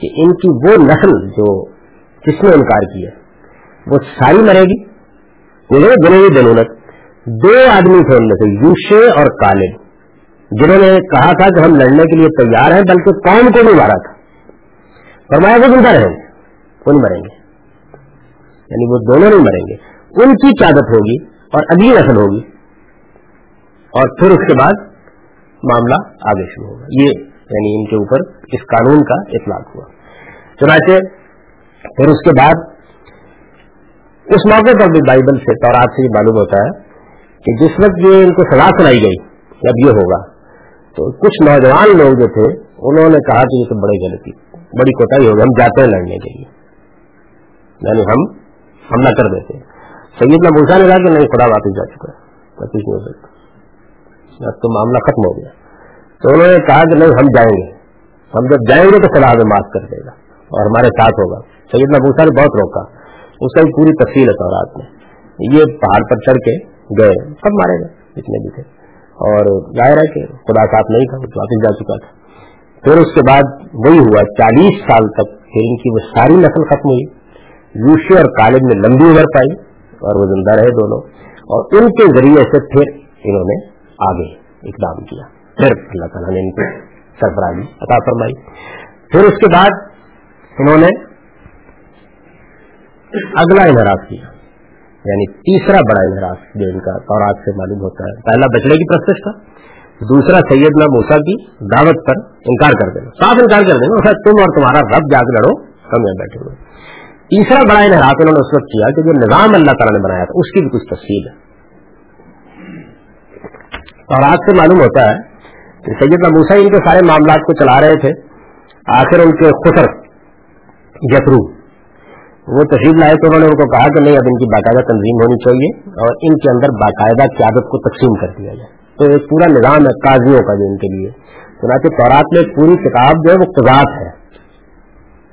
کہ ان کی وہ نسل جو جس نے انکار کیا، وہ ساری مرے گی دونوں ہی دنوں دو آدمی تھے ان میں سے، یوشے اور کالب، جنہوں نے کہا تھا کہ ہم لڑنے کے لیے تیار ہیں، بلکہ قوم کو نہیں مارا تھا۔ فرمایا وہ زندہ رہیں گے، وہ نہیں مریں گے۔ یعنی وہ دونوں نہیں مریں گے۔ ان کی قیادت ہوگی اور اگلی نسل ہوگی اور پھر اس کے بعد معاملہ آگے شروع ہوگا۔ یہ یعنی ان کے اوپر اس قانون کا اطلاق ہوا۔ چنانچہ پھر اس کے بعد اس موقع پر بھی بائبل سے آپ سے یہ معلوم ہوتا ہے کہ جس وقت یہ ان کو سزا سنائی گئی، جب یہ ہوگا، تو کچھ نوجوان لوگ جو تھے، انہوں نے کہا کہ یہ تو بڑی غلطی، بڑی کوٹائی ہوگی، ہم جاتے ہیں لڑنے کے لیے۔ یعنی ہم حملہ کر دیتے سید نے موسا نے کہا کہ نہیں، خدا واپس جا چکا ہے۔ کچھ نہیں ہو سکتا۔ اب تو معاملہ ختم ہو گیا۔ تو انہوں نے کہا کہ نہیں، ہم جائیں گے۔ ہم جب جائیں گے تو خدا ہمیں معاف کر دے گا اور ہمارے ساتھ ہوگا۔ سید موسا نے بہت روکا۔ اس کا پوری تفصیل ہے سورات میں۔ یہ پہاڑ پر چڑھ کے گئے، سب مارے گئے، جتنے بھی تھے۔ اور ظاہر ہے کہ خدا ساتھ نہیں تھا واپس جا چکا تھا۔ پھر اس کے بعد وہی ہوا، چالیس سال تک پھر ان کی وہ ساری نسل ختم ہوئی۔ یوشی اور کالج میں لمبی عمر پائی۔ اور وہ زندہ رہے دونوں۔ اور ان کے ذریعے سے پھر انہوں نے آگے اقدام کیا۔ پھر اللہ تعالیٰ نے ان کو سربراہی عطا فرمائی۔ پھر اس کے بعد انہوں نے اگلا انحراف کیا۔ یعنی تیسرا بڑا انحراف جو ان کا تورات سے معلوم ہوتا ہے۔ پہلا بچڑے کی پرستش تھا۔ دوسرا سیدنا موسا کی دعوت پر انکار کر دینا۔ صاف انکار کر دینا۔ تم اور تمہارا رب جا کے لڑو۔ کم بیٹھے ہوئے۔ تیسرا بڑا انحراف انہوں نے اس وقت کیا کہ جو نظام اللہ تعالیٰ نے بنایا تھا، اس کی بھی کچھ تفصیل ہے۔ اور آج سے معلوم ہوتا ہے کہ سیدنا موسا ان کے سارے معاملات کو چلا رہے تھے، آخر ان کے خسر جترو وہ تشریف لائے تو انہوں نے ان کو کہا کہ نہیں، اب ان کی باقاعدہ تنظیم ہونی چاہیے اور ان کے اندر باقاعدہ قیادت کو تقسیم کر دیا جائے۔ تو ایک پورا نظام ہے، قاضیوں کا جو ان کے لیے۔ چنانچہ تورات میں پوری کتاب جو ہے، وہ قزاط ہے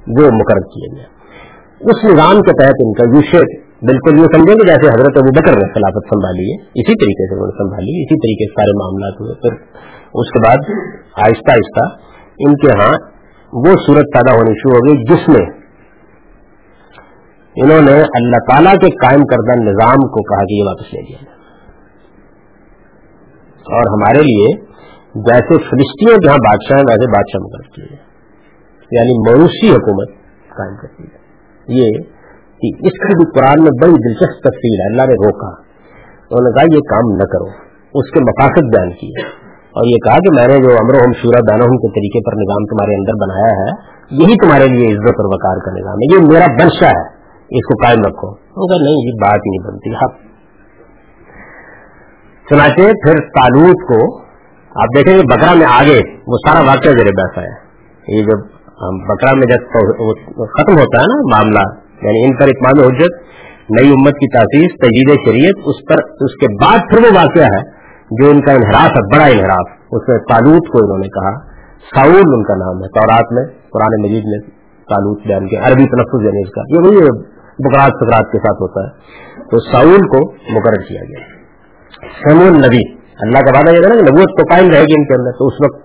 وہ مقرر کیا گیا۔ اس نظام کے تحت ان کا یوشے بالکل یہ سمجھیں گے جیسے حضرت ابو بکر نے خلافت سنبھالی ہے، اسی طریقے سے انہوں نے سنبھالی، اسی طریقے سے سارے معاملات ہوئے. پھر اس کے بعد آہستہ آہستہ ان کے ہاں وہ صورت پیدا ہونی شروع ہو گئی، جس میں انہوں نے اللہ تعالیٰ کے قائم کردہ نظام کو کہا کہ یہ واپس لے لیا اور ہمارے لیے جیسے فلسطینوں جہاں بادشاہ ہیں، ویسے بادشاہ مقرر کیے یعنی موروثی حکومت قائم کرتی ہے یہ کہ اس کی بھی قرآن میں بڑی دلچسپ تفصیل ہے، اللہ نے روکا۔ انہوں نے کہا، یہ کام نہ کرو۔ اس کے مقاصد بیان کیے۔ اور یہ کہا کہ میں نے جو امر ہم شورا دانا کے طریقے پر نظام تمہارے اندر بنایا ہے، یہی تمہارے لیے عزت اور وقار کا نظام ہے۔ یہ میرا بنشا ہے، اس کو قائم رکھو۔ نہیں، یہ بات نہیں بنتی۔ ہاں چنانچہ پھر تعلق کو آپ دیکھیں گے، بکرا میں آگے وہ سارا واقعہ ذریعے بیٹھا ہے یہ جب بکرا میں جب ختم ہوتا ہے نا معاملہ یعنی ان پر اطمام حجت، نئی امت کی تاسیس تجید شریعت، اس پر، اس کے بعد پھر وہ واقعہ ہے جو ان کا انحراف ہے، بڑا انحراف۔ اس میں تالوت کو انہوں نے کہا، ساؤل ان کا نام ہے، تورات میں، قرآن مجید میں تالوت بیان کیا، عربی تنفظ یعنی اس کا۔ یہ وہی بکرات سکرات کے ساتھ ہوتا ہے۔ تو ساؤل کو مقرر کیا گیا۔ سمون نبی اللہ کا وعدہ یہ نا کہ نبوت تو قائم رہے گی ان کے اندر، تو اس وقت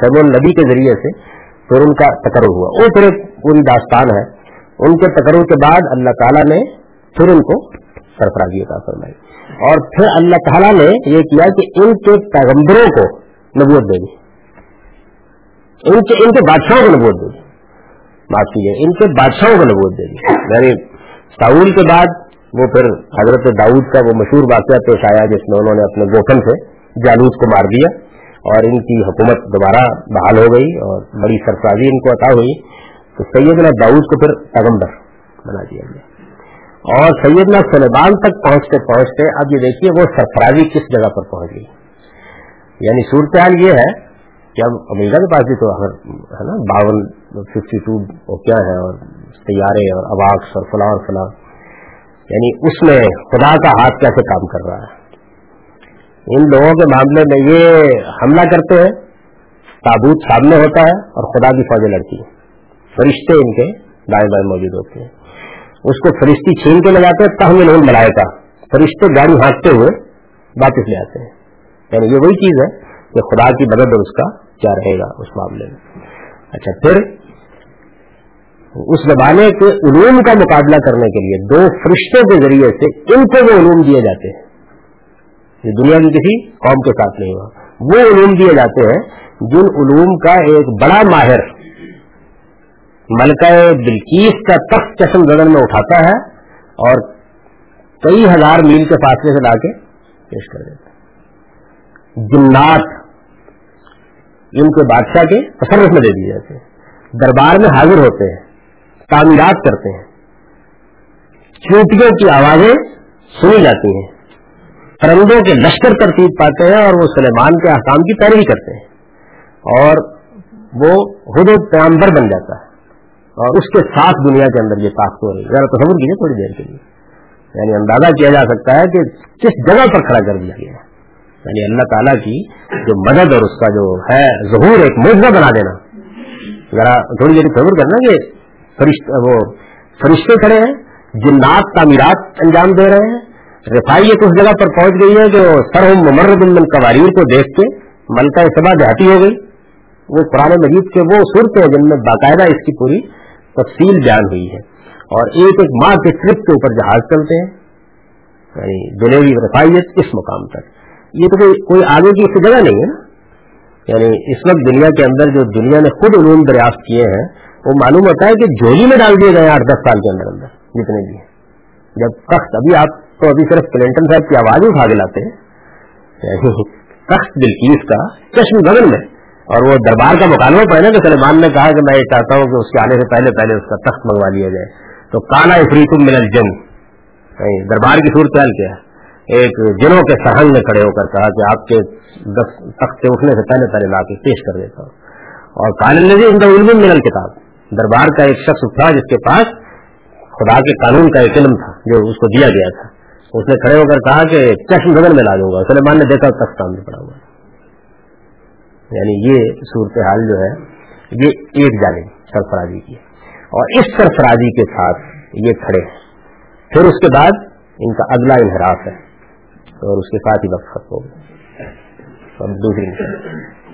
سمون نبی کے ذریعے سے پھر ان کا تکرو ہوا۔ وہ پھر ایک پوری داستان ہے۔ ان کے تکرو کے بعد اللہ تعالیٰ نے پھر ان کو سرفرازی عطا فرمائی۔ اور پھر اللہ تعالیٰ نے یہ کیا کہ ان کے پیغمبروں کو نبوت دے دی۔ ان کے ان کے بادشاہوں کو نبوت دے دی۔ معاف کیجیے، ان کے بادشاہوں کو نبوت دے دی۔ یعنی ساؤل کے بعد وہ پھر حضرت داؤد کا وہ مشہور واقعہ پیش آیا جس میں انہوں نے اپنے گوفن سے جالوس کو مار دیا۔ اور ان کی حکومت دوبارہ بحال ہو گئی اور بڑی سرفرازی ان کو عطا ہوئی، تو سیدنا داؤد کو پھر پیغمبر بنا دیا گیا۔ اور سیدنا سلیمان تک پہنچتے پہنچتے، اب یہ دیکھیے وہ سرفرازی کس جگہ پر پہنچ گئی۔ یعنی صورتحال یہ ہے کہ اب امریکہ کے پاس بھی تو ہے نا، باون ففٹی ٹو کیا ہے، اور تیارے اور اواقس اور فلاں اور فلاں۔ یعنی اس میں خدا کا ہاتھ کیسے کام کر رہا ہے؟ ان لوگوں کے معاملے میں یہ حملہ کرتے ہیں، تابوت سامنے ہوتا ہے اور خدا کی فوجیں لڑتی ہیں۔ فرشتے ان کے دائیں بائیں موجود ہوتے ہیں۔ اس کو فرشتی چھین کے لگاتے ہیں، تاہم لوگ بلائے کا فرشتے گاڑی ہانکتے ہوئے واپس لے آتے ہیں۔ یعنی یہ وہی چیز ہے کہ خدا کی مدد اور اس کا کیا رہے گا اس معاملے میں۔ اچھا پھر اس زمانے کے علوم کا مقابلہ کرنے کے لیے دو فرشتوں کے ذریعے سے ان کو وہ علوم دیے جاتے ہیں یہ دنیا کی کسی قوم کے ساتھ نہیں ہوا۔ وہ علوم دیے جاتے ہیں جن علوم کا ایک بڑا ماہر ملکہ بلکیس کا تخت چشم گگن میں اٹھاتا ہے اور کئی ہزار میل کے فاصلے سے لا کے پیش کر دیتا ہے۔ جنات، ان کے بادشاہ کے تصرف میں دے دیے جاتے ہیں۔ دربار میں حاضر ہوتے ہیں، تعمیرات کرتے ہیں۔ چوٹیوں کی آوازیں سنی جاتی ہیں۔ پرندوں کے لشکر ترتیب پاتے ہیں اور وہ سلیمان کے احکام کی پیروی کرتے ہیں اور وہ خود پیامبر بن جاتا ہے اور اس کے ساتھ دنیا کے اندر یہ طاقت ہو رہی ہے۔ ذرا تصور کیجیے تھوڑی دیر کے لیے۔ یعنی اندازہ کیا جا سکتا ہے کہ کس جگہ پر کھڑا کر دیا گیا یعنی اللہ تعالیٰ کی جو مدد اور اس کا جو ہے ظہور ایک مجمہ بنا دینا۔ ذرا تھوڑی دیر تصور کرنا کہ فرشتے وہ فرشتے کھڑے ہیں، جنات تعمیرات انجام دے رہے ہیں رفائی ایک اس جگہ پر پہنچ گئی ہے جو سر ممرد من قواریر کو دیکھ کے ملکہ سبا دیہاتی ہو گئی۔ وہ قرآن مجید کے وہ صورت ہیں جن میں باقاعدہ اس کی پوری تفصیل بیان ہوئی ہے۔ اور ایک ایک ماہ کے ٹرپ کے اوپر جہاز چلتے ہیں۔ یعنی دلیری رفائیت اس مقام تک۔ یہ تو کوئی آگے کی اس جگہ نہیں ہے نا۔ یعنی اس وقت دنیا کے اندر جو دنیا نے خود علوم دریافت کیے ہیں، وہ معلوم ہوتا ہے کہ جولی میں ڈال دیے گئے آٹھ دس سال کے اندر اندر جتنے بھی ہیں۔ جب تخت ابھی آپ تو ابھی صرف کلنٹن صاحب کی آواز اٹھا کے لاتے ہیں۔ سخت دلکیس کا چشم گگن میں۔ اور وہ دربار کا مکالمہ پڑھنے تو سلیمان نے کہا کہ میں یہ چاہتا ہوں کہ اس کے آنے سے پہلے پہلے اس کا تخت منگوا لیا جائے۔ تو کالا افریق ملن جنگ دربار کی صورت حال کیا ایک جنوں کے سہنگ میں کھڑے ہو کر کہا کہ آپ کے تخت سے اٹھنے سے پہلے پہلے لا کے پیش کر دیتا ہوں۔ اور کالن ان کا علم ملن کتاب دربار کا ایک شخص تھا جس کے پاس خدا کے قانون کا ایک علم تھا جو اس کو دیا گیا تھا۔ اس نے کھڑے ہو کر کہا کہ چشم گگن میں لا دوں گا۔ سلیمان نے دیکھا تخت سامنے پڑا ہوا۔ یعنی یہ صورتحال جو ہے، یہ ایک جانب سرفرازی کی اور اس سرفرازی کے ساتھ یہ کھڑے ہیں۔ پھر اس کے بعد ان کا اگلا انحراف ہے اور اس کے ساتھ ہی وقت ختم ہو گیا۔ دوسری